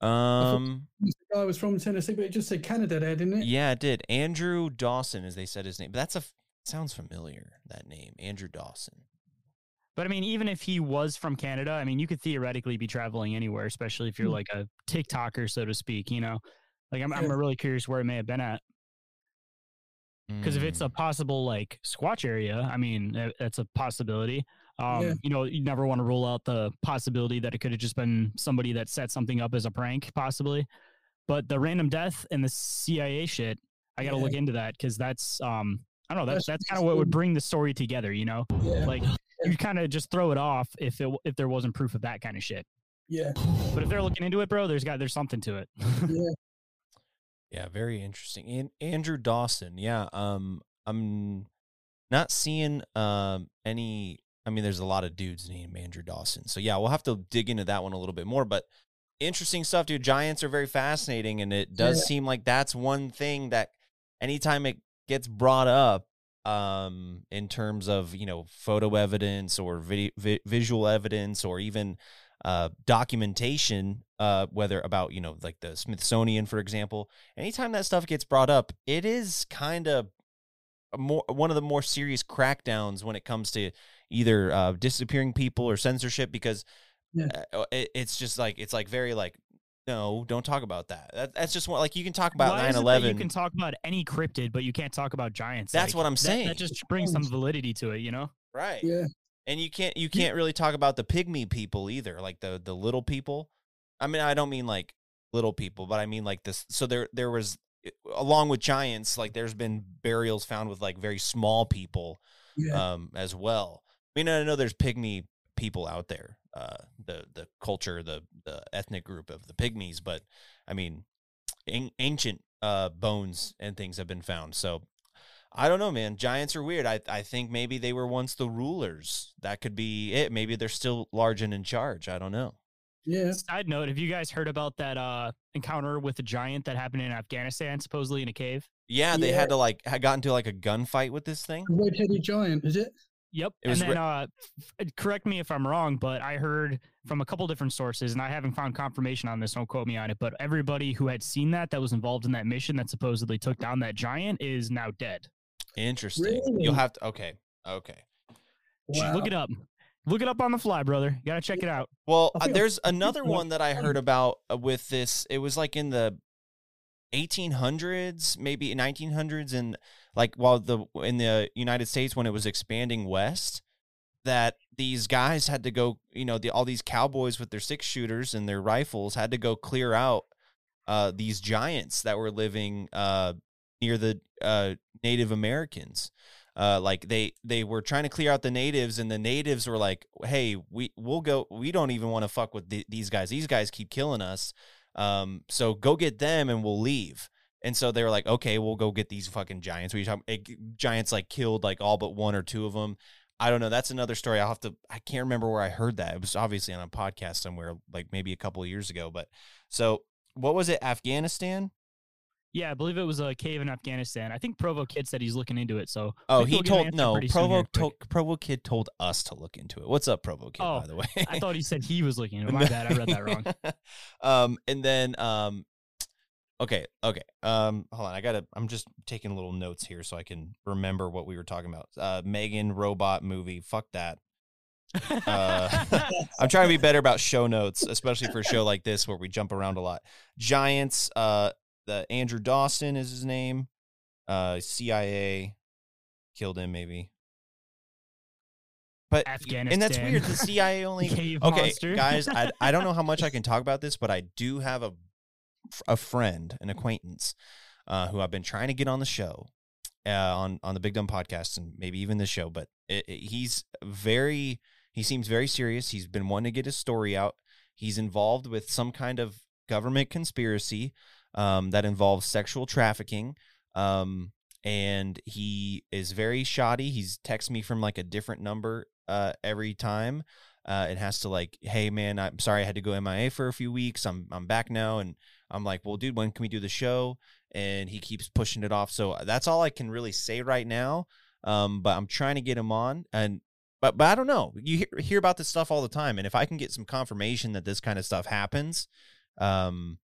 Um, The guy was from Tennessee, but it just said Canada there, didn't it? yeah, it did. Andrew Dawson, as they said his name, but that's a sounds familiar. That name, Andrew Dawson. But I mean, even if he was from Canada, I mean, you could theoretically be traveling anywhere, especially if you're Hmm. like a TikToker, so to speak. You know, like I'm, I'm really curious where it may have been at. Because if it's Mm. a possible like Squatch area, I mean, that- that's a possibility. Um, Yeah. You know, you never want to rule out the possibility that it could have just been somebody that set something up as a prank, possibly. But the random death and the CIA shit, I got to Yeah. look into that because that's, um, I don't know, that's That's that's kind of what would bring the story together. You know, Yeah. like you kind of just throw it off if it if there wasn't proof of that kind of shit. Yeah. But if they're looking into it, bro, there's got there's something to it. Yeah. Yeah, very interesting. And Andrew Dawson, yeah. Um, I'm not seeing um any. I mean, there's a lot of dudes named Andrew Dawson, so yeah, we'll have to dig into that one a little bit more. But interesting stuff, dude. Giants are very fascinating, and it does Yeah. seem like that's one thing that anytime it gets brought up, um, in terms of you know photo evidence or video, vi- visual evidence or even uh, documentation, uh, whether about you know like the Smithsonian, for example. Anytime that stuff gets brought up, it is kind of more one of the more serious crackdowns when it comes to either uh, disappearing people or censorship because Yeah. uh, it, it's just like it's like very like no, don't talk about that. that that's just one like you can talk about Why nine is it that eleven. You can talk about any cryptid, but you can't talk about giants. That's Like, what I'm that- saying. That just brings some validity to it, you know. right. Yeah. And you can't you can't really talk about the pygmy people either like the the little people. I mean i don't mean like little people but i mean like this so there there was eh, along with giants like there's been burials found with like very small people Yeah. um as well. I mean i know there's pygmy people out there uh the the culture the the ethnic group of the pygmies but i mean an- ancient uh bones and things have been found. So I don't know, man. Giants are weird. I I think maybe they were once the rulers. That could be it. Maybe they're still large and in charge. I don't know. Yeah. Side note: Have you guys heard about that uh, encounter with a giant that happened in Afghanistan, supposedly in a cave? Yeah, they Yeah. had to like had got into like a gunfight with this thing. Red headed giant, is it? Yep. It was and then, re- uh, correct me if I'm wrong, but I heard from a couple different sources, and I haven't found confirmation on this. Don't quote me on it. But everybody who had seen that, that was involved in that mission that supposedly took down that giant, is now dead. Interesting. Really? You'll have to. Okay. Okay. Wow. Look it up. Look it up on the fly, brother. You gotta check it out. Well, I uh, there's another one that I heard about uh, with this. It was like in the 1800s, maybe 1900s, and like while the in the United States when it was expanding west, that these guys had to go. You know, the, all these cowboys with their six shooters and their rifles had to go clear out uh, these giants that were living uh, near the uh, Native Americans. Uh, like they they were trying to clear out the natives, and the natives were like, "Hey, we we'll go. We don't even want to fuck with the, these guys. These guys keep killing us. Um, so go get them, and we'll leave." And so they were like, "Okay, we'll go get these fucking giants." We it, giants like killed like all but one or two of them. I don't know. That's another story. I'll have to. I can't remember where I heard that. It was obviously on a podcast somewhere, like maybe a couple of years ago. But so what was it? Afghanistan. Yeah, I believe it was a cave in Afghanistan. I think Provo Kid said he's looking into it. So Oh, he told no. pretty soon here Provo told Provo Kid told us to look into it. What's up, Provo Kid? Oh, by the way, I thought he said he was looking into it. My bad, I read that wrong. um, and then um, okay, okay. Um, hold on. I gotta. I'm just taking little notes here so I can remember what we were talking about. Uh, Megan robot movie. Fuck that. Uh, I'm trying to be better about show notes, especially for a show like this where we jump around a lot. Giants. Uh, the Andrew Dawson is his name. Uh, CIA killed him maybe. But Afghanistan. and that's weird. The CIA only okay, monster. guys. I I don't know how much I can talk about this, but I do have a a friend, an acquaintance, uh, who I've been trying to get on the show, uh, on on the Big Dumb podcast, and maybe even this show. But it, it- he's very he seems very serious. He's been wanting to get his story out. He's involved with some kind of government conspiracy um, that involves sexual trafficking. Um, and he is very shoddy. He's texts me from like a different number uh, every time. Uh, it has to like, hey man, I'm sorry I had to go MIA for a few weeks. I'm I'm back now, and I'm like, well, dude, when can we do the show? And he keeps pushing it off. So that's all I can really say right now. Um, but I'm trying to get him on, and but but I don't know. You hear, hear about this stuff all the time, and if I can get some confirmation that this kind of stuff happens, um,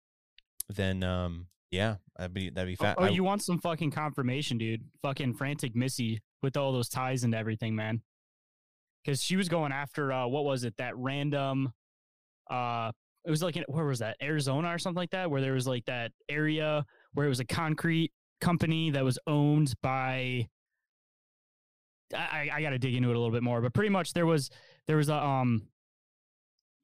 then um, yeah, that'd be that'd be Oh, fat. oh, you want some fucking confirmation, dude? Fucking frantic Missy with all those ties and everything, man. Because she was going after uh, what was it? That random, uh, it was like in, where was that? Arizona or something like that, where there was like that area where it was a concrete company that was owned by. I, I- I got to dig into it a little bit more, but pretty much there was there was a um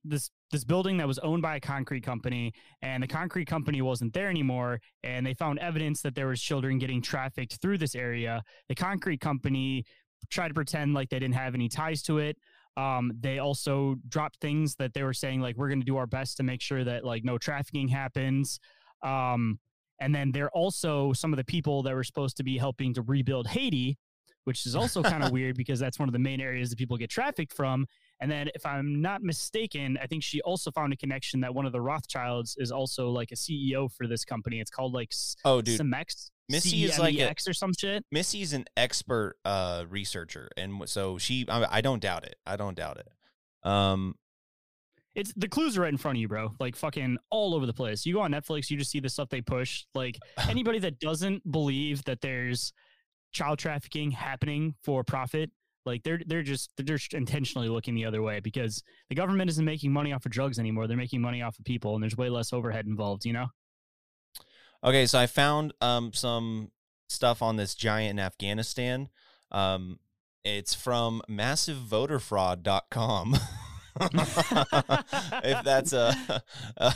this this building that was owned by a concrete company and the concrete company wasn't there anymore and they found evidence that there was children getting trafficked through this area. The concrete company tried to pretend like they didn't have any ties to it. Um, they also dropped things that they were saying like we're going to do our best to make sure that like no trafficking happens. Um, and then they're also some of the people that were supposed to be helping to rebuild haiti which is also kind of weird because that's one of the main areas that people get trafficked from. And then, if I'm not mistaken, I think she also found a connection that one of the Rothschilds is also like a CEO for this company. It's called like Oh, dude. Cemex, Missy is like CMEX or some shit. Missy's an expert uh researcher, and so she. I, I don't doubt it. I don't doubt it. Um, It's the clues are right in front of you, bro. Like fucking all over the place. You go on Netflix, you just see the stuff they push. Like anybody that doesn't believe that there's child trafficking happening for profit, like they're they're just they're just intentionally looking the other way because the government isn't making money off of drugs anymore. They're making money off of people, and there's way less overhead involved. You know. Okay, so I found um some stuff on this giant in Afghanistan. Um it's from massivevoterfraud.com. if that's a uh,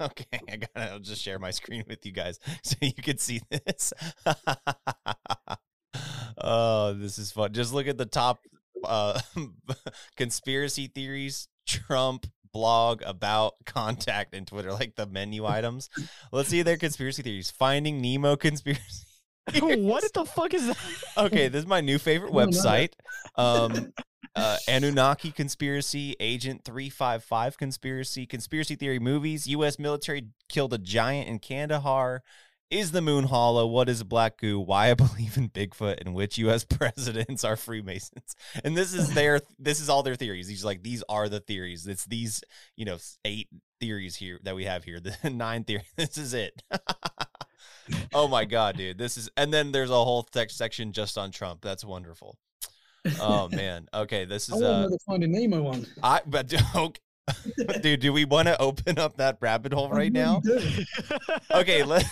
okay, I gotta I'll just share my screen with you guys so you can see this. oh, this is fun. Just look at the top uh conspiracy theories, Trump blog about contact and Twitter, like the menu items. Let's see their conspiracy theories. Finding Nemo conspiracy. what the fuck is that? Okay, this is my new favorite I don't know website. Um, uh, Anunnaki conspiracy, Agent 355 conspiracy, conspiracy theory movies, U.S. military killed a giant in Kandahar. Is the moon hollow? What is black goo? Why I believe in Bigfoot and which U.S. presidents are Freemasons? And this is their, this is all their theories. He's like, these are the theories. It's these, you know, eight theories here that we have here. The nine theories. This is it. oh my god, dude, this is. And then there's a whole text section just on Trump. That's wonderful. Oh man. Okay, this I is want to uh know the Finding Nemo one. I but okay, dude, do we want to open up that rabbit hole right now? Okay, let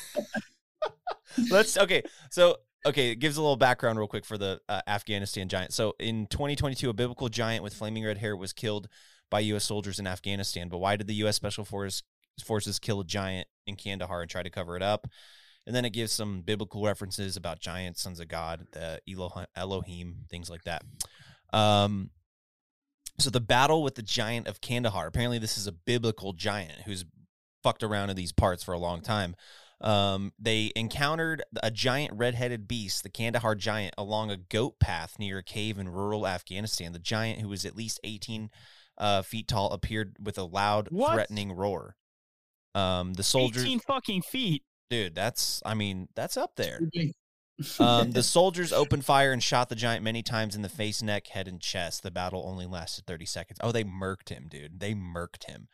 let's okay. So okay, it gives a little background real quick for the uh, Afghanistan giant. So in 2022, a biblical giant with flaming red hair was killed by U.S. soldiers in Afghanistan. But why did the U.S. Special Force forces kill a giant in Kandahar and try to cover it up? And then it gives some biblical references about giants, sons of God, the Elohi- Elohim, things like that. Um, so the battle with the giant of Kandahar. Apparently, this is a biblical giant who's fucked around in these parts for a long time. Um, they encountered a giant red-headed beast, the Kandahar giant, along a goat path near a cave in rural Afghanistan. The giant, who was at least 18 uh, feet tall, appeared with a loud, What? threatening roar. Um, the soldiers, 18 fucking feet. Dude, that's I mean, that's up there. Um, the soldiers opened fire and shot the giant many times in the face, neck, head, and chest. The battle only lasted 30 seconds. Oh, they murked him, dude. They murked him.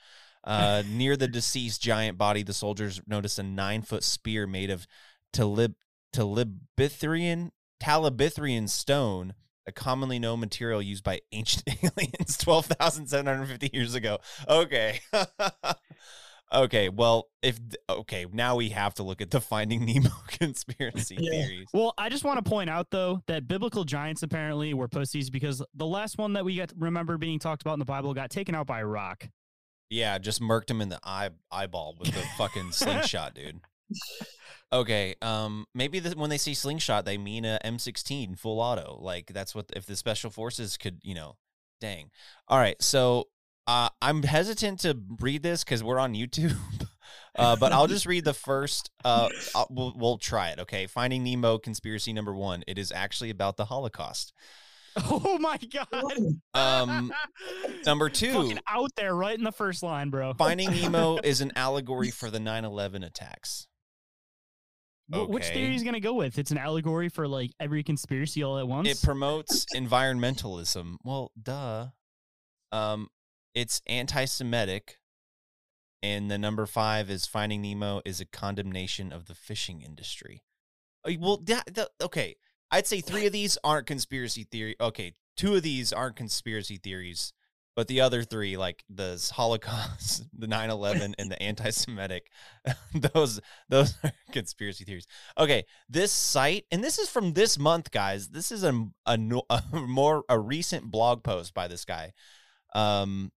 Uh, near the deceased giant body, the soldiers noticed a nine foot spear made of talib- talibithrian, talibithrian stone, a commonly known material used by ancient aliens 12,750 years ago. Okay. Okay. Well, if, okay, now we have to look at the Finding Nemo conspiracy theories. Well, I just want to point out though that biblical giants apparently were pussies because the last one that we got remember being talked about in the Bible got taken out by a rock. Yeah, just murked him in the eye eyeball with the fucking slingshot, dude. Okay, um, maybe the, when they see slingshot, they mean a M16 full auto. Like that's what if the special forces could, you know, dang. All right, so Uh, I'm hesitant to read this because we're on YouTube, uh, but I'll just read the first. Uh, I'll, we'll, we'll try it. Okay, Finding Nemo conspiracy number one. It is actually about the Holocaust. Oh my god. Um, number two, Fucking out there right in the first line, bro. Finding Nemo is an allegory for the 9/11 attacks. Wh- Which theory is gonna go with? It's an allegory for like every conspiracy all at once. It promotes environmentalism. Well, duh. Um, it's anti-Semitic, and the number five is Finding Nemo is a condemnation of the fishing industry. Well, that, that okay. I'd say three of these aren't conspiracy theory. Okay, two of these aren't conspiracy theories, but the other three, like the Holocaust, the 9/11, and the anti-Semitic, those those are conspiracy theories. Okay, this site, and this is from this month, guys. This is a, a, a more a recent blog post by this guy. Um,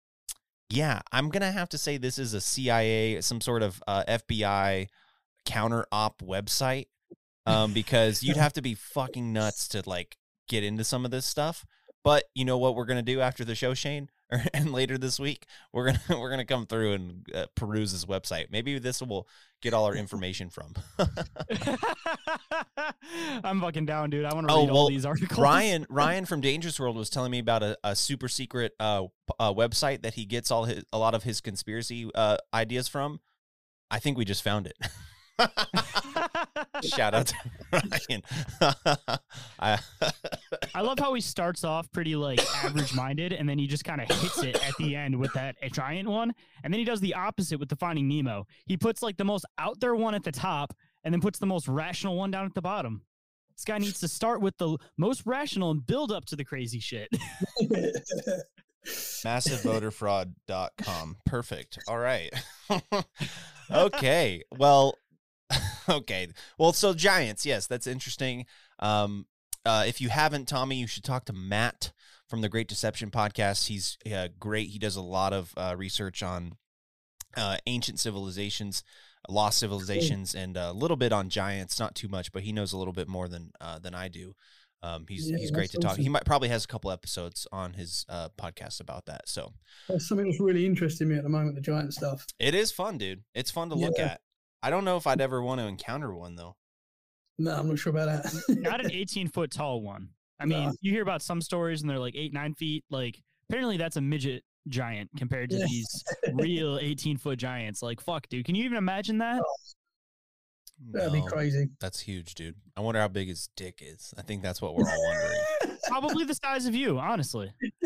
yeah, I'm gonna have to say this is a CIA, some sort of uh, FBI counter op website, um, because you'd have to be fucking nuts to like get into some of this stuff. But you know what we're gonna do after the show, Shane, and later this week we're gonna we're gonna come through and uh, peruse this website. Maybe this will get all our information from. I'm fucking down, dude. I want to Oh read all these articles. Ryan Ryan from Dangerous World was telling me about a, a super secret uh, uh website that he gets all his a lot of his conspiracy uh ideas from. I think we just found it. Shout out to Ryan. I, I love how he starts off pretty like average minded and then he just kind of hits it at the end with that a giant one. And then he does the opposite with the Finding Nemo. He puts like the most out there one at the top and then puts the most rational one down at the bottom. This guy needs to start with the most rational and build up to the crazy shit. massivevoterfraud.com. Perfect. All right. okay. Well, okay. Well, so Giants, yes, that's interesting. Um, uh, if you haven't, Tommy, you should talk to Matt from the Great Deception podcast. He's uh, great. He does a lot of uh, research on uh, ancient civilizations, lost civilizations, and a little bit on giants. Not too much, but he knows a little bit more than uh, than I do. Um, he's Yeah, he's great to talk. He might probably has a couple episodes on his uh, podcast about that. So That's something that's really interesting me at the moment, the giant stuff. it is fun, dude. It's fun to look at. I don't know if I'd ever want to encounter one though. No, I'm not sure about that. Not an 18 foot tall one. I mean, No. you hear about some stories and they're like eight, nine feet. Like, apparently that's a midget giant compared to Yeah. these real 18 foot giants. Like, fuck, dude. Can you even imagine that? That'd be crazy. That's huge, dude. I wonder how big his dick is. I think that's what we're all wondering. Probably the size of you, honestly.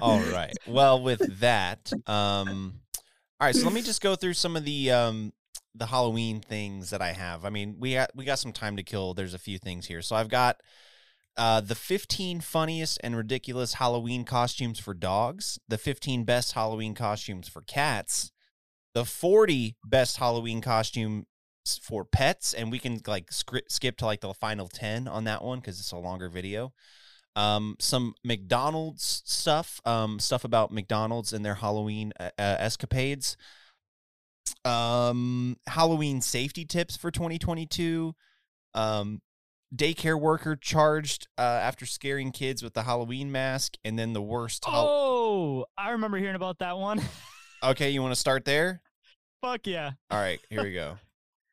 All right. Well, with that, um, all right. So let me just go through some of the um the Halloween things that I have. I mean, we got we got some time to kill. There's a few things here. So I've got uh the 15 funniest and ridiculous Halloween costumes for dogs, the 15 best Halloween costumes for cats, the 40 best Halloween costumes for pets, and we can like skip to like the final 10 on that one because it's a longer video um, some McDonald's stuff, um, stuff about McDonald's and their Halloween uh, uh, escapades, um, Halloween safety tips for 2022, um, daycare worker charged uh, after scaring kids with the Halloween mask, and then the worst. Hal- Oh, I remember hearing about that one. okay, you want to start there? Fuck yeah. All right, here we go.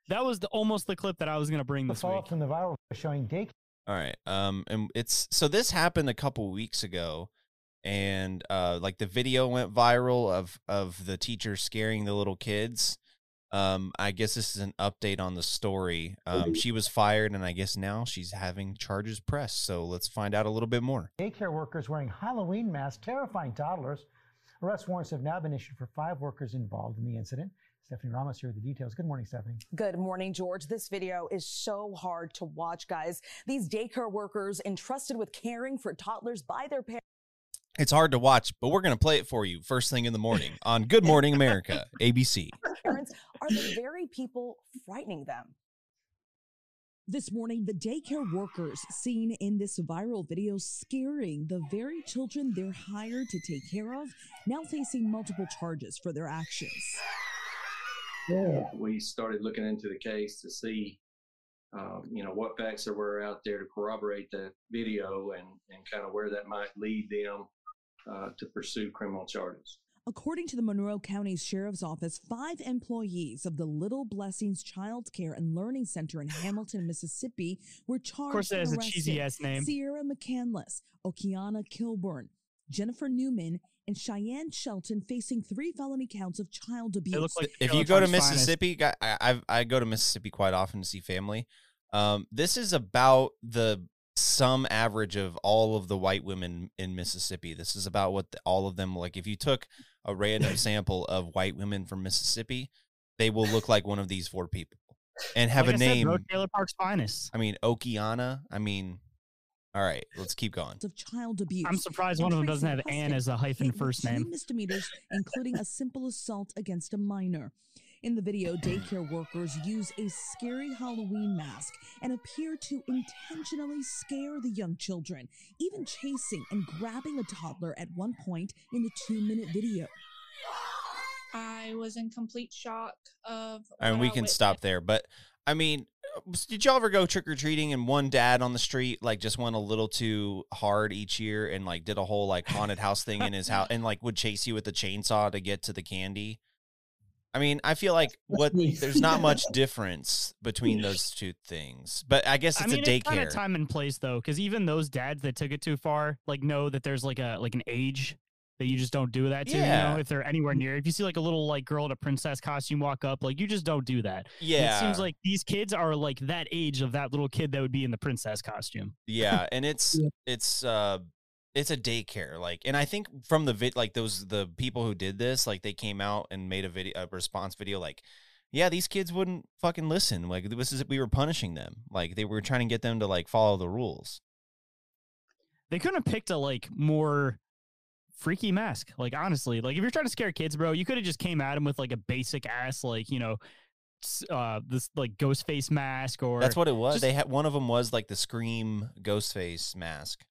That was the, almost the clip that I was going to bring The this follow week. from the viral showing daycare. All right. Um, and it's so this happened a couple weeks ago, and uh, like the video went viral of of the teacher scaring the little kids. Um, I guess this is an update on the story. Um, she was fired, and I guess now she's having charges pressed. So let's find out a little bit more. Daycare workers wearing Halloween masks, terrifying toddlers. Arrest warrants have now been issued for five workers involved in the incident. Stephanie Ramos here with the details. Good morning, Stephanie. Good morning, George. This video is so hard to watch, guys. These daycare workers entrusted with caring for toddlers by their parents. It's hard to watch, but we're gonna play it for you first thing in the morning on Good Morning America, ABC. Parents are the very people frightening them. This morning, the daycare workers seen in this viral video scaring the very children they're hired to take care of, now facing multiple charges for their actions. We started looking into the case to see, um, you know, what facts there were out there to corroborate the video and, and kind of where that might lead them uh, to pursue criminal charges. According to the Monroe County Sheriff's Office, five employees of the Little Blessings Child Care and Learning Center in Hamilton, Mississippi, were charged. Of course, that has a cheesy ass name. Sierra McCandless, Okiana Kilburn, Jennifer Newman, and Cheyenne Shelton facing three felony counts of child abuse. if you go to Mississippi, I, I I go to Mississippi quite often to see family. Um, this is about the sum average of all of the white women in Mississippi. This is about what the, all of them like. If you took a random sample of white women from Mississippi, they will look like one of these four people and have Like a I said, name. bro, Trailer Park's finest. I mean, Okiana. I mean, all right, let's keep going. of child abuse. I'm surprised one of them doesn't have Ann Huston as a hyphen first two name. misdemeanors, including a simple assault against a minor. In the video, daycare workers use a scary Halloween mask and appear to intentionally scare the young children, even chasing and grabbing a toddler at one point in the two minute video. I was in complete shock of. and what we can stop there. But I mean, uh, did y'all ever go trick or treating and one dad on the street like just went a little too hard each year and like did a whole like haunted house thing in his house and like would chase you with a chainsaw to get to the candy? I mean, I feel like what there's not much difference between those two things, but I guess it's I mean, a it's kind daycare. of time and place though, because even those dads that took it too far, like know that there's like a like an age that you just don't do that to. You know, if they're anywhere near. If you see like a little like girl in a princess costume walk up, like you just don't do that. And it seems like these kids are like that age of that little kid that would be in the princess costume. Yeah, and it's it's uh it's a daycare like and I think from the vid like those the people who did this like they came out and made a video a response video like yeah, these kids wouldn't fucking listen. Like this is we were punishing them. Like they were trying to get them to like follow the rules. They couldn't have picked a like more freaky mask. Like honestly, like if you're trying to scare kids, bro, you could have just came at him with like a basic ass like you know, uh, this like ghost face mask or That's what it was. just they had one of them was like the scream ghost face mask.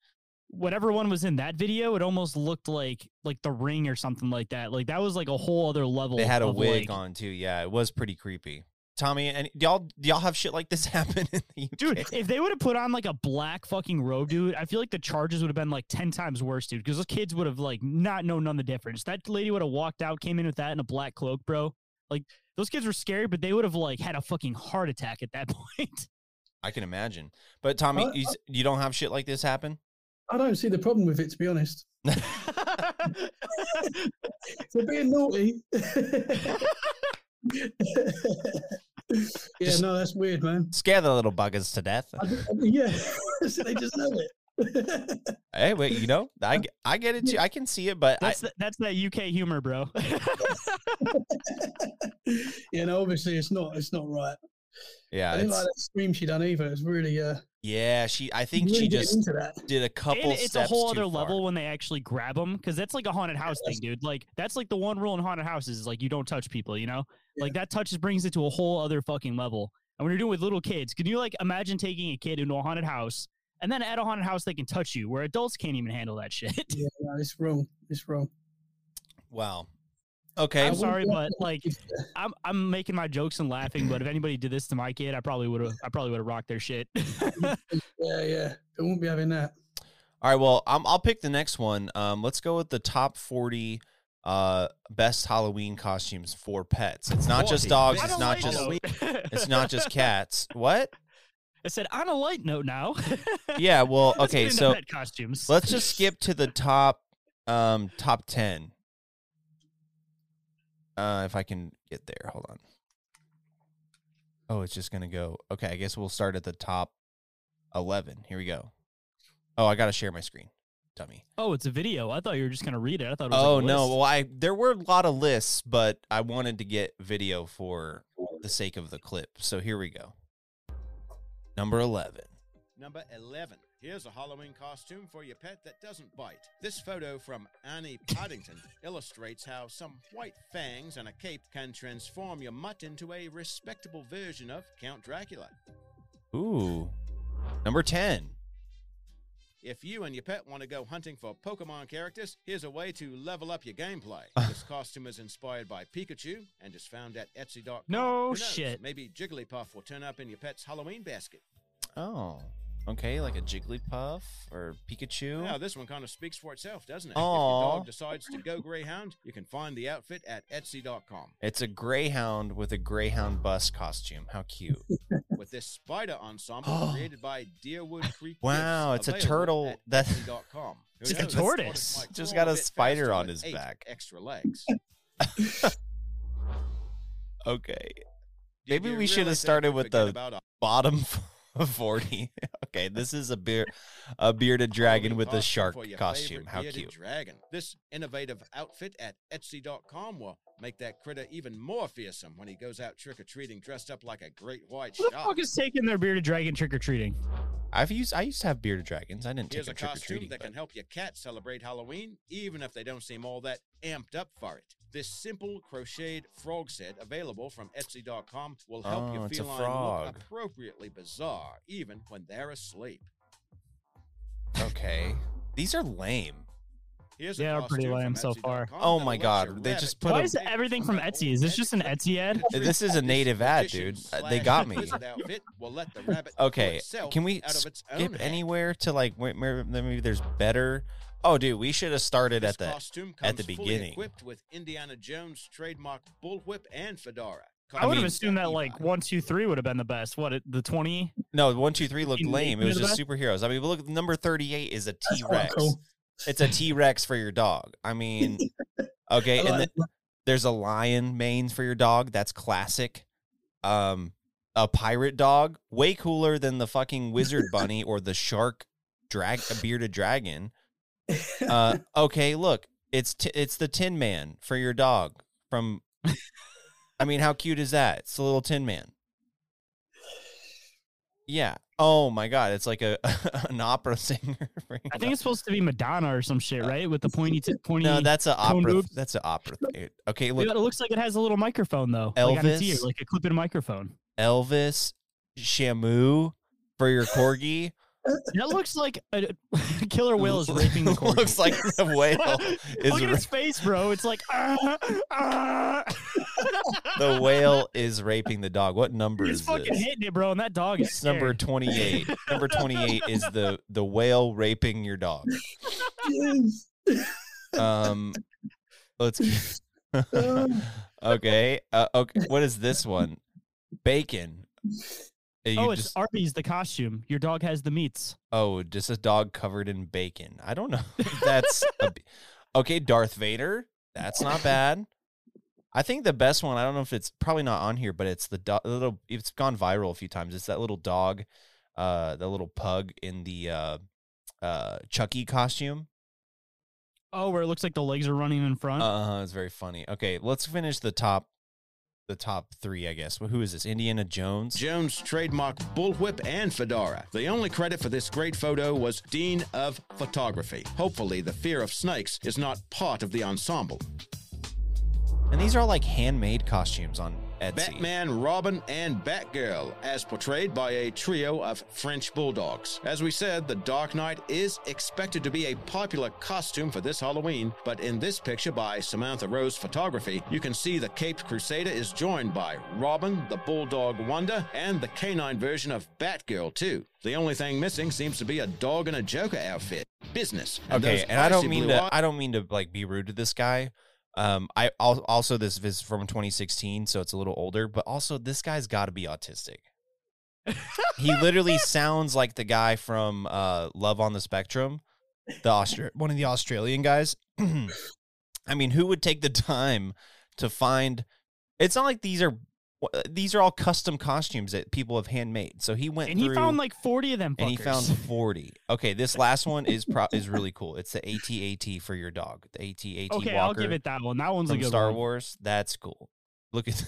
whatever one was in that video. It almost looked like like the ring or something like that. Like that was like a whole other level. They had a wig like- on too. Yeah, it was pretty creepy. Tommy, and y'all, do y'all have shit like this happen in the UK? Dude, if they would have put on like a black fucking robe, dude, I feel like the charges would have been like 10 times worse, dude, because those kids would have like not known none the difference. That lady would have walked out, came in with that and a black cloak, bro. Like those kids were scary, but they would have like had a fucking heart attack at that point. I can imagine. But Tommy, I- you, you don't have shit like this happen? I don't see the problem with it, to be honest. For being naughty. yeah, no, that's weird, man. Scare the little buggers to death. I, I, yeah, so they just know it. Hey, wait, you know, I, I get it too. I can see it, but I, That's that's that UK humor, bro. yeah, no, obviously it's not. It's not right. Yeah, I didn't it's, like that scream she done either. It's really, uh, yeah. She, I think really she just into that. did a couple and it's a whole too other far. level when they actually grab them because that's like a haunted house thing, dude. Like that's like the one rule in haunted houses is like you don't touch people, you know. Like that touches brings it to a whole other fucking level. And when you're doing with little kids, can you like imagine taking a kid into a haunted house and then at a haunted house they can touch you, where adults can't even handle that shit? Yeah, no, it's wrong. It's wrong. Wow. Okay. I'm sorry, but like I'm I'm making my jokes and laughing, but if anybody did this to my kid, I probably would have I probably would have rocked their shit. Yeah, yeah. They won't be having that. All right. Well, um, I'll pick the next one. Um, let's go with the top forty uh best Halloween costumes for pets. It's not just dogs. It's not just note. it's not just cats. What? I said on a light note now. Yeah. Well, Let's okay. So pet costumes. let's just skip to the top um top ten. Uh, if I can get there, hold on. Oh, it's just gonna go. Okay, I guess we'll start at the top eleven. Here we go. Oh, I gotta share my screen, dummy. Oh, it's a video. I thought you were just gonna read it. I thought it was Oh like a no! list. Well, I there were a lot of lists, but I wanted to get video for the sake of the clip. So here we go. Number eleven. Number 11. Here's a Halloween costume for your pet that doesn't bite. This photo from Annie Paddington illustrates how some white fangs and a cape can transform your mutt into a respectable version of Count Dracula. Ooh, number ten. If you and your pet want to go hunting for Pokemon characters, here's a way to level up your gameplay. this costume is inspired by Pikachu and is found at Etsy.com. No Who knows, shit. Maybe Jigglypuff will turn up in your pet's Halloween basket. Oh, Okay, like a Jigglypuff or Pikachu. Now, this one kind of speaks for itself, doesn't it? Aw. If your dog decides to go Greyhound, you can find the outfit at Etsy.com. It's a Greyhound with a Greyhound bus costume. How cute! With this spider ensemble created by Deerwood Creek. Wow, it's a turtle That's that- Etsy.com. Who It's a tortoise. tortoise Just crawl got a spider on his back. Extra legs. Okay. Did Maybe you we should have started with the about a- bottom forty. okay, this is a beer, a bearded dragon with a shark costume. How cute! Dragon. This innovative outfit at Etsy.com will make that critter even more fearsome when he goes out trick or treating dressed up like a great white Who the shark. fuck is taking their bearded dragon trick or treating? I've used I used to have bearded dragons. I didn't Here's take a a trick or costume treating. that can help your cat celebrate Halloween, even if they don't seem all that amped up for it. This simple crocheted frog set available from Etsy.com will help Oh, your feline look appropriately bizarre, even when they're asleep. Okay, these are lame. Here's Yeah, they're pretty lame so far. Oh my god, they just put Why a. is everything from Etsy? Is this just an Etsy ad? This is a native ad, dude. Uh, They got me. wizard outfit will let the rabbit pull Okay, itself can we out of its own skip anywhere to like where, where maybe there's better? Oh, dude, we should have started This at the costume at the comes fully beginning. equipped with Indiana Jones trademark bullwhip and fedora. I would have assumed that like one, two, three would have been the best. What the twenty? No, one, two, three looked lame. It was just superheroes. I mean, look, number thirty-eight is a T Rex. cool. It's a T Rex for your dog. I mean, okay, and then there's a lion mane for your dog. That's classic. Um, a pirate dog, way cooler than the fucking wizard bunny or the shark drag a bearded dragon. Uh, okay, look, it's t- it's the Tin Man for your dog from. I mean, how cute is that? It's the little Tin Man. Yeah. Oh my God! It's like a an opera singer. I think it's supposed to be Madonna or some shit, right? With the pointy, t- pointy. No, that's an opera. boobs. That's an opera. Thing. Okay, look, it looks like it has a little microphone though, like on its ear, Elvis. like a clip-in microphone. Elvis, Shamu for your corgi. That looks like a killer whale is raping the corgi. Looks like the whale is Look at ra- his face, bro. It's like ah, ah. the whale is raping the dog. What number He's is fucking this? hitting it, bro, and that dog is It's number twenty eight. number twenty eight is the the whale raping your dog. Yes. Um, let's. okay. Uh, okay. What is this one? Bacon. You Oh, it's just- Arby's the costume. Your dog has the meats. Oh, just a dog covered in bacon. I don't know. That's a okay. Darth Vader. That's not bad. I think the best one. I don't know if it's probably not on here, but it's the do- little. It's gone viral a few times. It's that little dog, uh, the little pug in the uh, uh, Chucky costume. Oh, where it looks like the legs are running in front. Uh, huh. it's very funny. Okay, let's finish the top, the top three. I guess. Who is this? Indiana Jones. Jones trademark bullwhip and fedora. The only credit for this great photo was Dean of Photography. Hopefully, the fear of snakes is not part of the ensemble. And these are all like handmade costumes on Etsy. Batman, Robin, and Batgirl, as portrayed by a trio of French bulldogs. As we said, the Dark Knight is expected to be a popular costume for this Halloween, but in this picture by Samantha Rose Photography, you can see the Caped Crusader is joined by Robin, the Bulldog Wonder, and the canine version of Batgirl, too. The only thing missing seems to be a dog and a Joker outfit. Business. Okay, and I don't mean to. eyes- I don't mean to like be rude to this guy. Um, I also this is from 2016, so it's a little older. But also, this guy's got to be autistic. he literally sounds like the guy from uh, Love on the Spectrum, the Austra- one of the Australian guys. I mean, who would take the time to find? It's not like these are Uh, these are all custom costumes that people have handmade. So he went and he found like forty of them. and he found 40 okay this last one is pro- is really cool it's the AT-AT for your dog the AT-AT Okay, walker I'll give it that one. That one's a from good Star one. Wars that's cool look at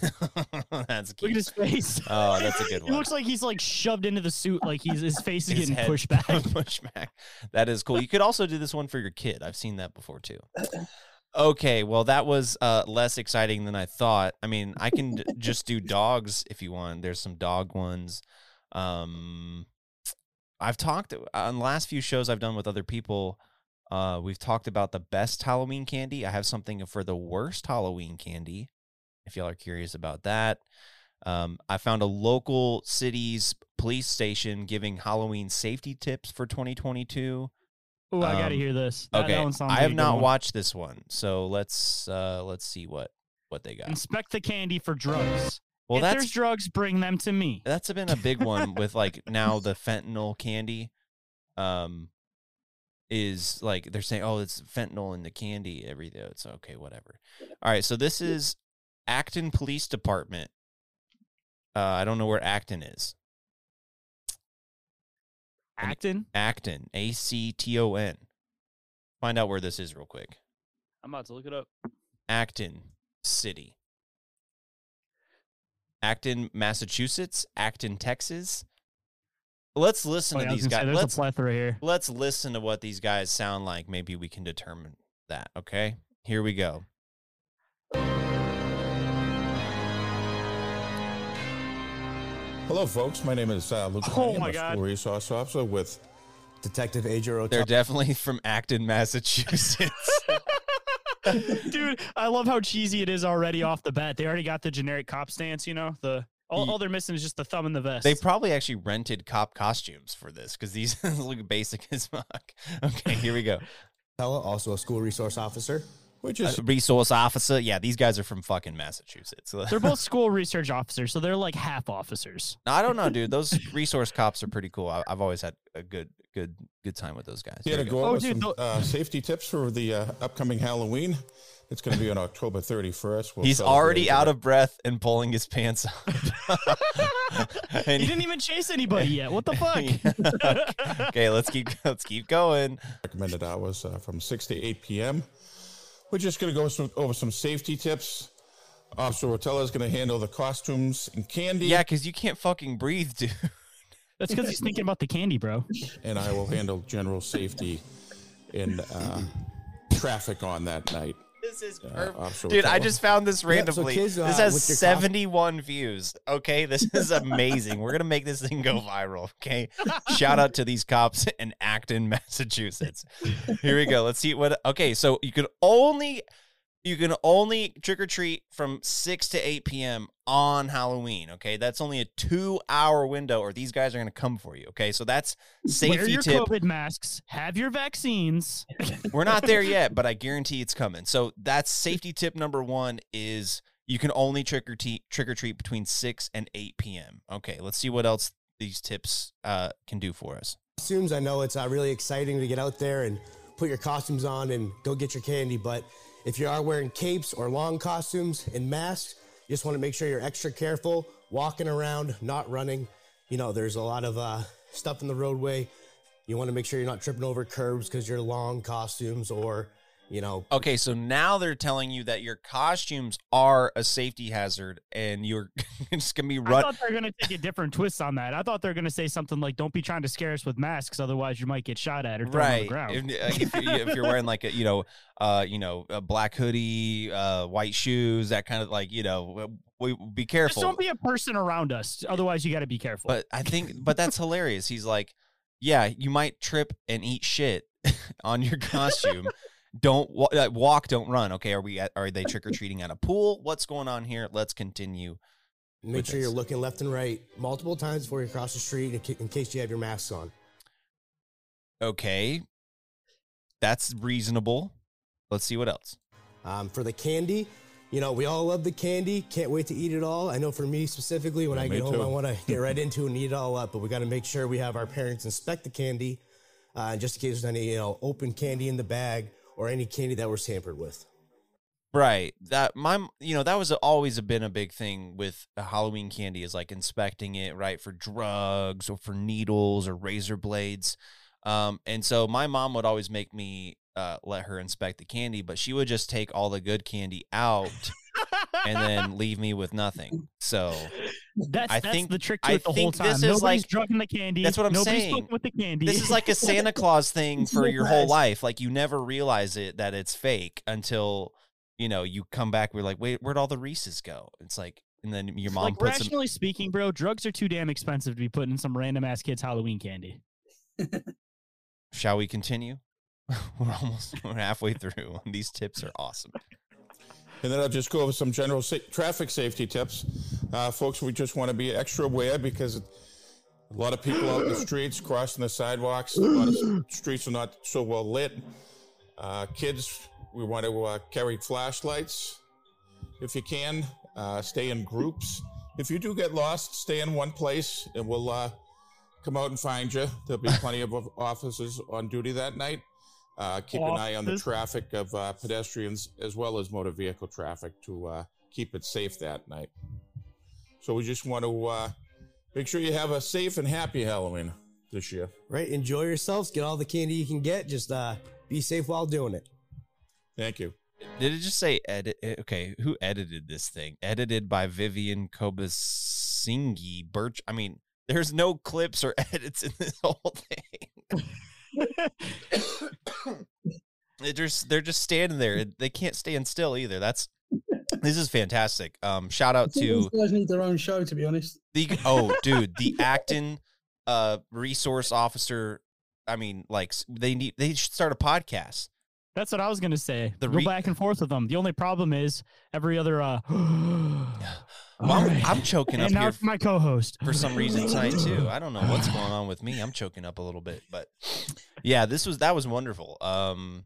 that's cute Look at his face. oh that's a good He one looks like he's like shoved into the suit, like he's his face is His getting pushed back. pushed back that is cool you could also do this one for your kid I've seen that before too okay well that was uh less exciting than I thought I mean I can just do dogs if you want there's some dog ones um I've talked on the last few shows I've done with other people. Uh, we've talked about the best Halloween candy. I have something for the worst Halloween candy. If y'all are curious about that, um, I found a local city's police station giving Halloween safety tips for 2022. Oh, I gotta Um, hear this. That- that okay, sounds I have not watched this one, so let's uh let's see what what they got. Inspect the candy for drugs. Well, if that's- there's drugs, bring them to me. That's been a big one with like now the fentanyl candy. Um, is like they're saying, oh, it's fentanyl in the candy. Everything. It's okay, whatever. All right, so this is Acton Police Department. Uh, I don't know where Acton is. Acton. Acton. A C T O N. Find out where this is real quick. I'm about to look it up. Acton City. Acton, Massachusetts, Acton, Texas. Let's listen Oh, to yeah, I was these gonna say, guys. there's a Let's plethora here. let's listen to what these guys sound like. Maybe we can determine that. Okay, here we go. Hello, folks. My name is uh, Luke. Oh, Carney. I'm my a God. School resource officer with Detective Ajiro. They're definitely from Acton, Massachusetts. Dude, I love how cheesy it is already off the bat. They already got the generic cop stance, you know? The all, all they're missing is just the thumb in the vest. they probably actually rented cop costumes for this because these look basic as fuck. Okay, here we go. also a school resource officer. Which Uh, resource officer. Yeah, these guys are from fucking Massachusetts. They're both school research officers, so they're like half officers. I don't know, dude. Those resource cops are pretty cool. I, I've always had a good, good, good time with those guys. Here to There we go go. over some uh, safety tips for the uh, upcoming Halloween. It's going to be on October 31st. We'll He's already out of breath and pulling his pants up. he didn't even chase anybody yet. What the fuck? okay, let's keep let's keep going. Recommended hours uh, from 6 to 8 p.m. We're just going to go some, over some safety tips. Officer Rotella is going to handle the costumes and candy. Yeah, because you can't fucking breathe, dude. That's because he's thinking about the candy, bro. And I will handle general safety and uh, traffic on that night. This is Uh, Officer Dude, I Rotella. just found this Yeah, so randomly. kids, uh, this has with your 71 views. Okay, this is amazing. We're gonna make this thing go viral. Okay, shout out to these cops in Acton, Massachusetts. Here we go. Let's see what. Okay, so you can only you can only trick or treat from 6 to 8 p.m. on Halloween. Okay, that's only a two hour window, or these guys are gonna come for you. Okay, so that's Wear safety your tip. COVID masks. Have your vaccines. We're not there yet, but I guarantee it's coming. So that's safety tip number one is you can only trick or treat trick or treat between six and eight p.m. Okay, let's see what else these tips uh, can do for us. costumes. I know it's uh, really exciting to get out there and put your costumes on and go get your candy. But if you are wearing capes or long costumes and masks, you just want to make sure you're extra careful walking around, not running. You know, there's a lot of uh, stuff in the roadway. You want to make sure you're not tripping over curbs because you're long costumes or, you know, Okay, so now they're telling you that your costumes are a safety hazard, and you're just gonna be I run. thought they're going to take a different twist on that. I thought they were going to say something like, don't be trying to scare us with masks, otherwise you might get shot at or thrown on the ground. If, if, you- if you're wearing like a you know uh you know a black hoodie, uh white shoes, that kind of like you know we be Just careful. don't be a person around us. Otherwise, you got to be careful. But I think, but that's hilarious. He's like, yeah, you might trip and eat shit on your costume. Don't wa- uh, walk, don't run. Okay, are we? At, are they trick or treating at a pool? What's going on here? Let's continue. make sure this. you're looking left and right multiple times before you cross the street in case you have your masks on. Okay, that's reasonable. Let's see what else. Um, for the candy, you know, we all love the candy. Can't wait to eat it all. I know for me specifically, when Yeah, I get home, too. I want to get right into it and eat it all up. But we got to make sure we have our parents inspect the candy, uh, just in case there's any, you know, open candy in the bag or any candy that we're tampered with. Right. That my you know that was always been a big thing with Halloween candy is like inspecting it right for drugs or for needles or razor blades. Um, and so my mom would always make me uh, let her inspect the candy, but she would just take all the good candy out and then leave me with nothing. So That's, I that's think the trick to I it the whole think time. this is Nobody's like drugging the candy. That's what I'm Nobody's saying. with the candy. This is like a Santa Claus thing for your whole life. Like you never realize it that it's fake until you know you come back. We're like, wait, where'd all the Reese's go? It's like, and then your mom like puts them. rationally speaking, bro, drugs are too damn expensive to be putting in some random ass kid's Halloween candy. Shall we continue? we're almost we're halfway through. These tips are awesome. And then I'll just go over some general sa- traffic safety tips. Uh, folks, we just want to be extra aware because A lot of people out in the streets crossing the sidewalks. A lot of streets are not so well lit. Uh, kids, we want to uh, carry flashlights if you can. Uh, stay in groups. If you do get lost, stay in one place, and we'll uh, come out and find you. There'll be plenty of officers on duty that night. Uh, keep an eye on the traffic of uh, pedestrians as well as motor vehicle traffic to uh, keep it safe that night. So we just want to uh, make sure you have a safe and happy Halloween this year. Right? Enjoy yourselves. Get all the candy you can get. Just uh, be safe while doing it. Thank you. Did it just say edit? eh, Okay, who edited this thing? Edited by Vivian Kobasingi Birch. I mean, there's no clips or edits in this whole thing. they're just they're just standing there. They can't stand still either. That's this is fantastic. Um, shout out to these guys need their own show, to be honest. the oh dude the acton uh resource officer i mean like they need they should start a podcast That's what I was gonna say. The Go back and forth with them. The only problem is every other. uh Well, I'm, I'm choking And up now here for my co-host. for some reason tonight too. I don't know what's going on with me. I'm choking up a little bit but yeah this was that was wonderful. Um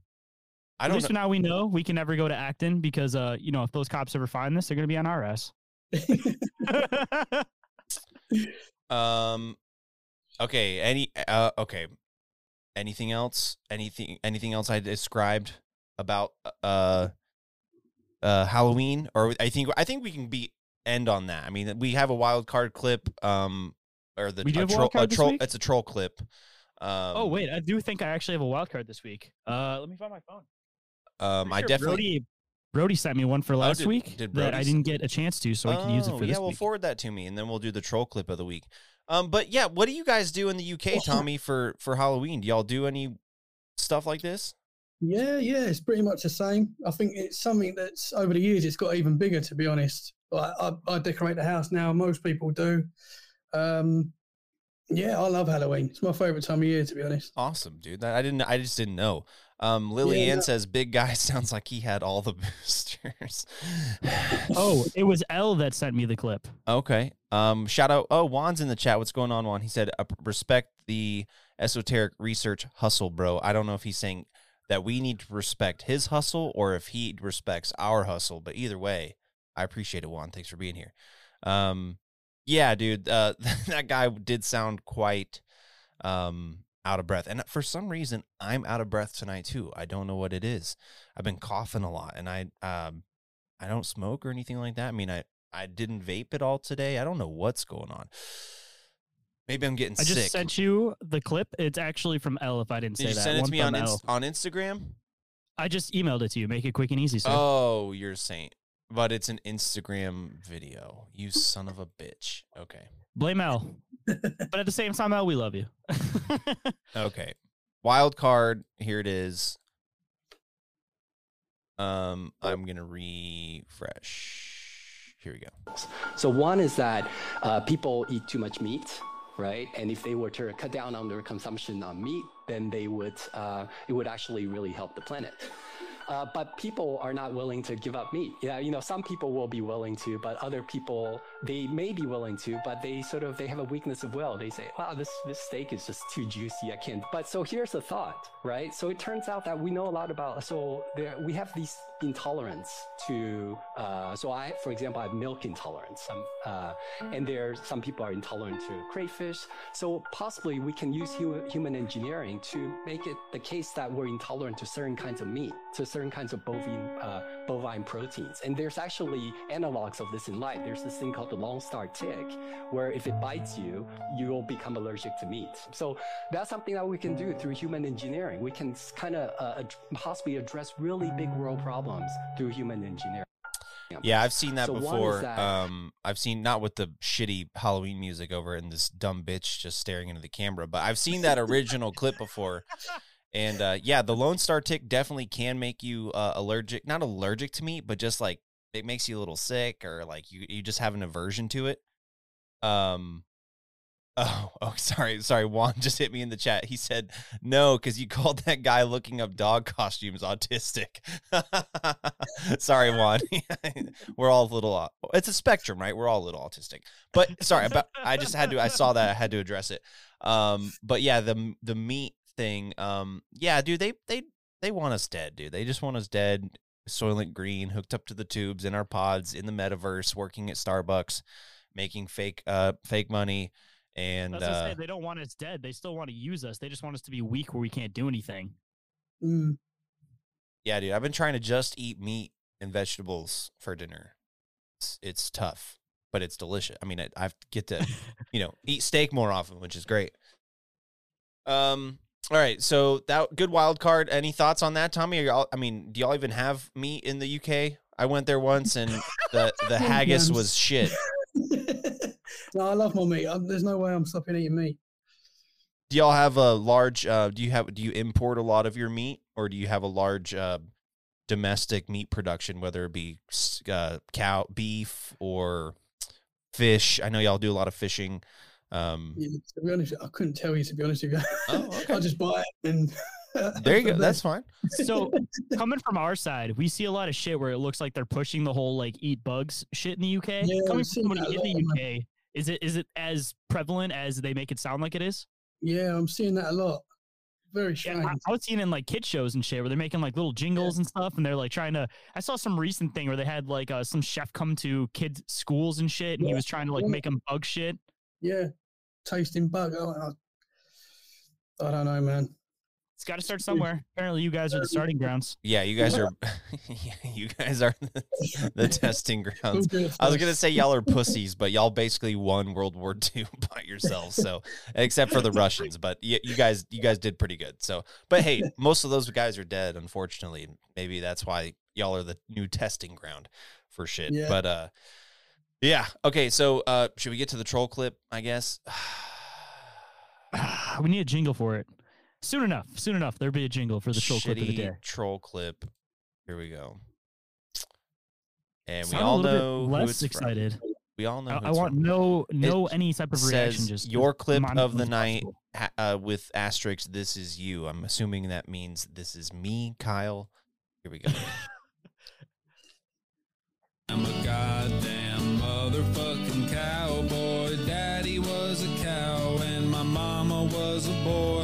i At don't least know now we know we can never go to Acton because uh you know if those cops ever find this, they're gonna be on our ass. um okay any uh okay. Anything else? Anything anything else i described about uh uh halloween? Or i think i think we can be end on that i mean we have a wild card clip um or the We do a have a troll, wild card a this troll week? it's a troll clip um oh wait, I do think I actually have a wild card this week. Uh, let me find my phone. um i Sure, definitely Brody, Brody sent me one for last did- week did that I didn't get a chance to, so I can use it Oh, for yeah this Yeah, well week. forward that to me and then we'll do the troll clip of the week um but yeah what do you guys do in the uk tommy for for halloween do y'all do any stuff like this Yeah, yeah, it's pretty much the same. I think it's something that's over the years it's got even bigger. To be honest, like I, I decorate the house now. Most people do. Um, yeah, I love Halloween. It's my favorite time of year. To be honest. Awesome, dude. That I didn't. I just didn't know. Um, Lily Yeah, Ann no- says big guy sounds like he had all the boosters. oh, it was L that sent me the clip. okay. Um, shout out. Oh, Juan's in the chat. What's going on, Juan? He said, uh, "Respect the esoteric research hustle, bro." I don't know if he's saying that we need to respect his hustle or if he respects our hustle. But either way, I appreciate it, Juan. Thanks for being here. Um, yeah, dude. Uh, that guy did sound quite um out of breath and for some reason i'm out of breath tonight too i don't know what it is i've been coughing a lot and i um i don't smoke or anything like that i mean i i didn't vape at all today i don't know what's going on maybe i'm getting sick. I just sent you the clip. It's actually from L. If I didn't did say you that, send it One to me from on L. Inst- on instagram I just emailed it to you. Make it quick and easy. Sir. oh you're saying but it's an instagram video you son of a bitch okay Blame L. but at the same time, L, we love you. Okay. Wild card, here it is. Um, I'm gonna refresh. Here we go. So one is that uh, people eat too much meat, right? And if they were to cut down on their consumption on meat, then they would uh, it would actually really help the planet. Uh, but people are not willing to give up meat. Yeah, you know, some people will be willing to, but other people they may be willing to, but they sort of they have a weakness of will. They say, "Wow, this this steak is just too juicy. I can't." But so here's the thought, right? So it turns out that we know a lot about. So there we have these intolerance to. Uh, so I, for example, I have milk intolerance, uh, and there some people are intolerant to crayfish. So possibly we can use hu- human engineering to make it the case that we're intolerant to certain kinds of meat, to certain kinds of bovine uh, bovine proteins. And there's actually analogs of this in life. There's this thing called the lone star tick, where if it bites you, you will become allergic to meat. So that's something that we can do through human engineering. We can kind of uh, possibly address really big world problems through human engineering. Yeah, I've seen that So before. that- Um, I've seen not with the shitty Halloween music over and this dumb bitch just staring into the camera, but I've seen that original clip before. And uh, yeah, the Lone Star Tick definitely can make you uh, allergic. Not allergic to meat, but just like it makes you a little sick, or like you you just have an aversion to it. Um, Oh, oh, sorry, sorry. Juan just hit me in the chat. He said no because you called that guy looking up dog costumes autistic. sorry, Juan. We're all a little. It's a spectrum, right? We're all a little autistic. But sorry, but I just had to. I saw that. I had to address it. Um, but yeah, the the meat thing. Um, yeah, dude, they they they want us dead, dude. They just want us dead. Soylent Green hooked up to the tubes in our pods in the metaverse, working at Starbucks, making fake uh fake money. And That's what I uh, say. They don't want us dead. They still want to use us. They just want us to be weak where we can't do anything. Mm. Yeah, dude, I've been trying to just eat meat and vegetables for dinner. It's it's tough, but it's delicious. I mean, I, I get to, you know, eat steak more often, which is great. Um. All right, so that good wild card. Any thoughts on that, Tommy? Are y'all, I mean, do y'all even have meat in the UK? I went there once, and the the haggis was shit. no, I love my meat. Um, there's no way I'm stopping eating meat. Do y'all have a large? Uh, do you have? Do you import a lot of your meat, or do you have a large uh, domestic meat production, whether it be uh, cow, beef, or fish? I know y'all do a lot of fishing. Um, Yeah, to be honest, I couldn't tell you. To be honest with you, oh, I just buy it and. there you go. That's fine. So coming from our side, we see a lot of shit where it looks like they're pushing the whole like eat bugs shit in the UK. Yeah, coming from seen someone that a in the UK, is it is it as prevalent as they make it sound like it is? Yeah, I'm seeing that a lot. Very strange. I, I was seeing it in like kid shows and shit where they're making like little jingles and stuff, and they're like trying to. I saw some recent thing where they had like uh, some chef come to kids' schools and shit, and he was trying to like yeah. make them bug shit. Yeah, tasting bug. I, I, I don't know, man. It's got to start somewhere. Apparently, you guys are the starting grounds. Yeah, you guys are. you guys are the, the testing grounds. I was gonna say y'all are pussies, but y'all basically won World War II by yourselves. So, except for the Russians, but y- you guys, you guys did pretty good. So, but hey, most of those guys are dead, unfortunately. Maybe that's why y'all are the new testing ground for shit. Yeah. But uh, yeah. Okay, so uh, should we get to the troll clip? I guess. we need a jingle for it. Soon enough. Soon enough. There'll be a jingle for the troll clip of the Shitty day. Troll clip. Here we go. And we Sound all little bit know who less it's from. excited. We all know. I, I want from. no no It any type of reaction. Just your clip of the night uh, with asterisk. This is you. I'm assuming that means this is me, Kyle. Here we go. I'm a goddamn motherfucking cowboy. Daddy was a cow and my mama was a boy.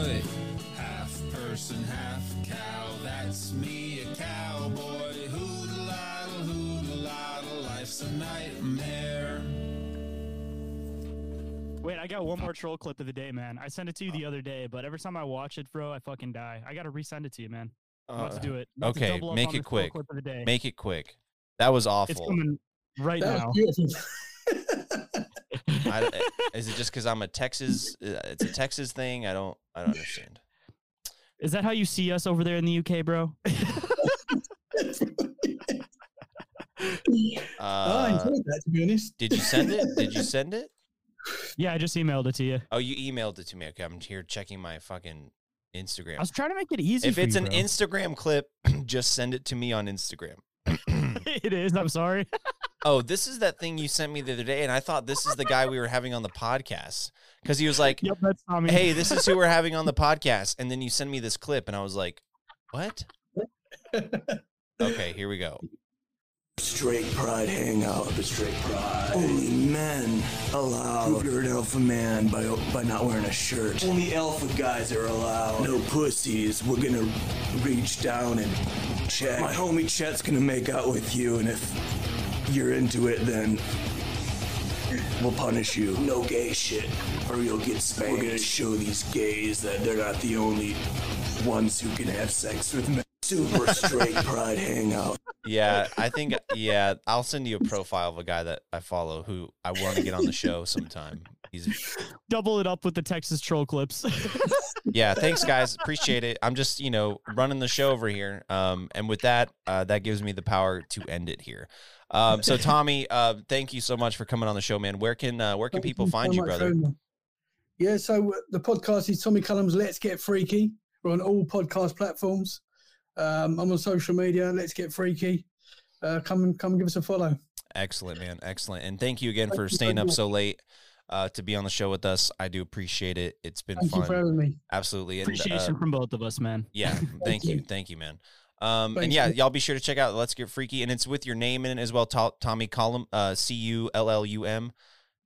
Wait, I got one more troll clip of the day, man. I sent it to you the other day, but every time I watch it, bro, I fucking die. I gotta resend it to you, man. I'm about to Uh, do it. I'm about to Okay, make it quick. clip of the day. Make it quick. That was awful. It's coming right That now. I, eh, is it just because I'm a Texas? uh, It's a Texas thing. I don't. I don't understand. Is that how you see us over there in the UK, bro? I Uh, enjoyed that, to be honest. did you send it? Did you send it? Yeah, I just emailed it to you. Oh, you emailed it to me. Okay, I'm here checking my fucking Instagram. I was trying to make it easy. if for it's you, an bro. Instagram clip, just send it to me on Instagram. it is. I'm sorry. Oh, this is that thing you sent me the other day, and I thought this is the guy we were having on the podcast because he was like, yep, that's Tommy. "Hey, this is who we're having on the podcast," and then you send me this clip, and I was like, "What?" Okay, here we go. Straight Pride Hangout. The Straight Pride. Only men allowed. Prove you're an alpha man by by not wearing a shirt. Only alpha guys are allowed. No pussies. We're gonna reach down and check. My homie Chet's gonna make out with you, and if you're into it, then we'll punish you. No gay shit, or you'll get spanked. We're gonna show these gays that they're not the only ones who can have sex with men. Super straight pride hangout. Yeah, I think yeah, I'll send you a profile of a guy that I follow who I want to get on the show sometime. He's Double it up with the Texas troll clips. yeah, thanks guys, appreciate it. I'm just you know running the show over here, um, and with that, uh, that gives me the power to end it here. Um, so Tommy, uh, thank you so much for coming on the show, man. Where can uh, where can Thank people so find you, brother? Yeah, so uh, the podcast is Tommy Cullum's Let's Get Freaky. We're on all podcast platforms. Um, I'm on social media. Let's Get Freaky. Uh, come and come give us a follow. Excellent, man. Excellent. And thank you again Thank for you staying very up much. so late. uh, to be on the show with us. I do appreciate it. It's been Thank fun. you for having me. Absolutely. And, Appreciation uh, from both of us, man. yeah, thank you, you. thank you, man. Um, and yeah, y'all be sure to check out Let's Get Freaky, and it's with your name in it as well, To- Tommy Cullum, uh, C U L L U M,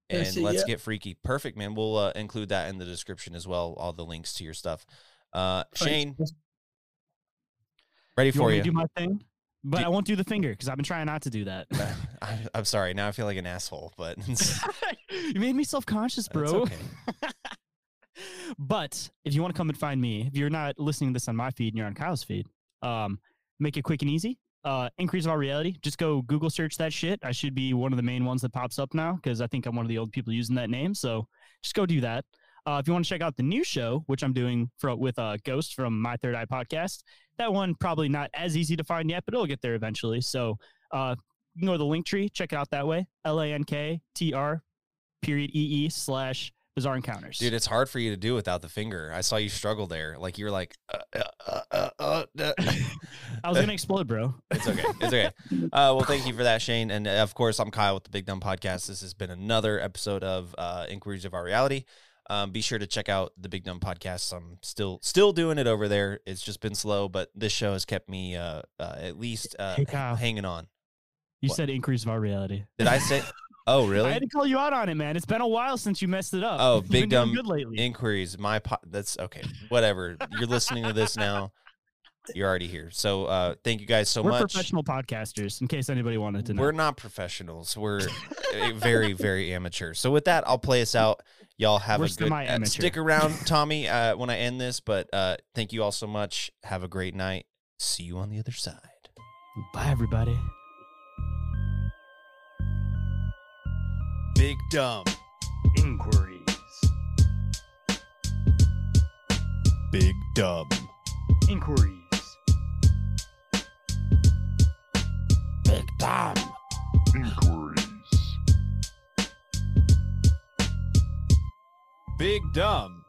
and That's Let's yeah. Get Freaky. Perfect, man. We'll uh, include that in the description as well, all the links to your stuff. Uh, Thanks. Shayn, ready You for you. to do my thing? But Do- I won't do the finger because I've been trying not to do that. I, I'm sorry. Now I feel like an asshole, but you made me self conscious, bro. it's okay. but if you want to come and find me, if you're not listening to this on my feed and you're on Kyle's feed, um, make it quick and easy. Uh, increase of our reality. Just go Google search that shit. I should be one of the main ones that pops up now because I think I'm one of the old people using that name. So just go do that. Uh, if you want to check out the new show, which I'm doing for with uh, Ghost from My Third Eye podcast, that one probably not as easy to find yet, but it'll get there eventually. So uh, you can go to the link tree, check it out that way. L A N K T R period E E slash bizarre encounters. Dude, it's hard for you to do without the finger. I saw you struggle there. Like you're like, uh, uh, uh, uh, uh. I was gonna explode, bro. It's okay. It's okay. Uh, well, thank you for that, Shayn. And uh, of course, I'm Kyle with the Big Dumb Podcast. This has been another episode of uh, Inquiries of Our Reality. Um, be sure to check out the Big Dumb Podcast. I'm still still doing it over there. It's just been slow, but this show has kept me uh, uh, at least uh, Hey, hanging on. You What? said increase of our reality. Did I say? Oh, really? I had to call you out on it, man. It's been a while since you messed it up. Oh, You've big dumb good lately. inquiries. My po- that's okay. Whatever. You're listening to this now. You're already here. So uh, thank you guys so We're much. professional podcasters, in case anybody wanted to know. We're not professionals. We're uh, very, very amateur. So with that, I'll play us out. Y'all have We're a good uh, stick around, Tommy, uh, when I end this. But uh, thank you all so much. Have a great night. See you on the other side. Bye, everybody. Big dumb inquiries. Big dumb inquiries. Big dumb Big dumb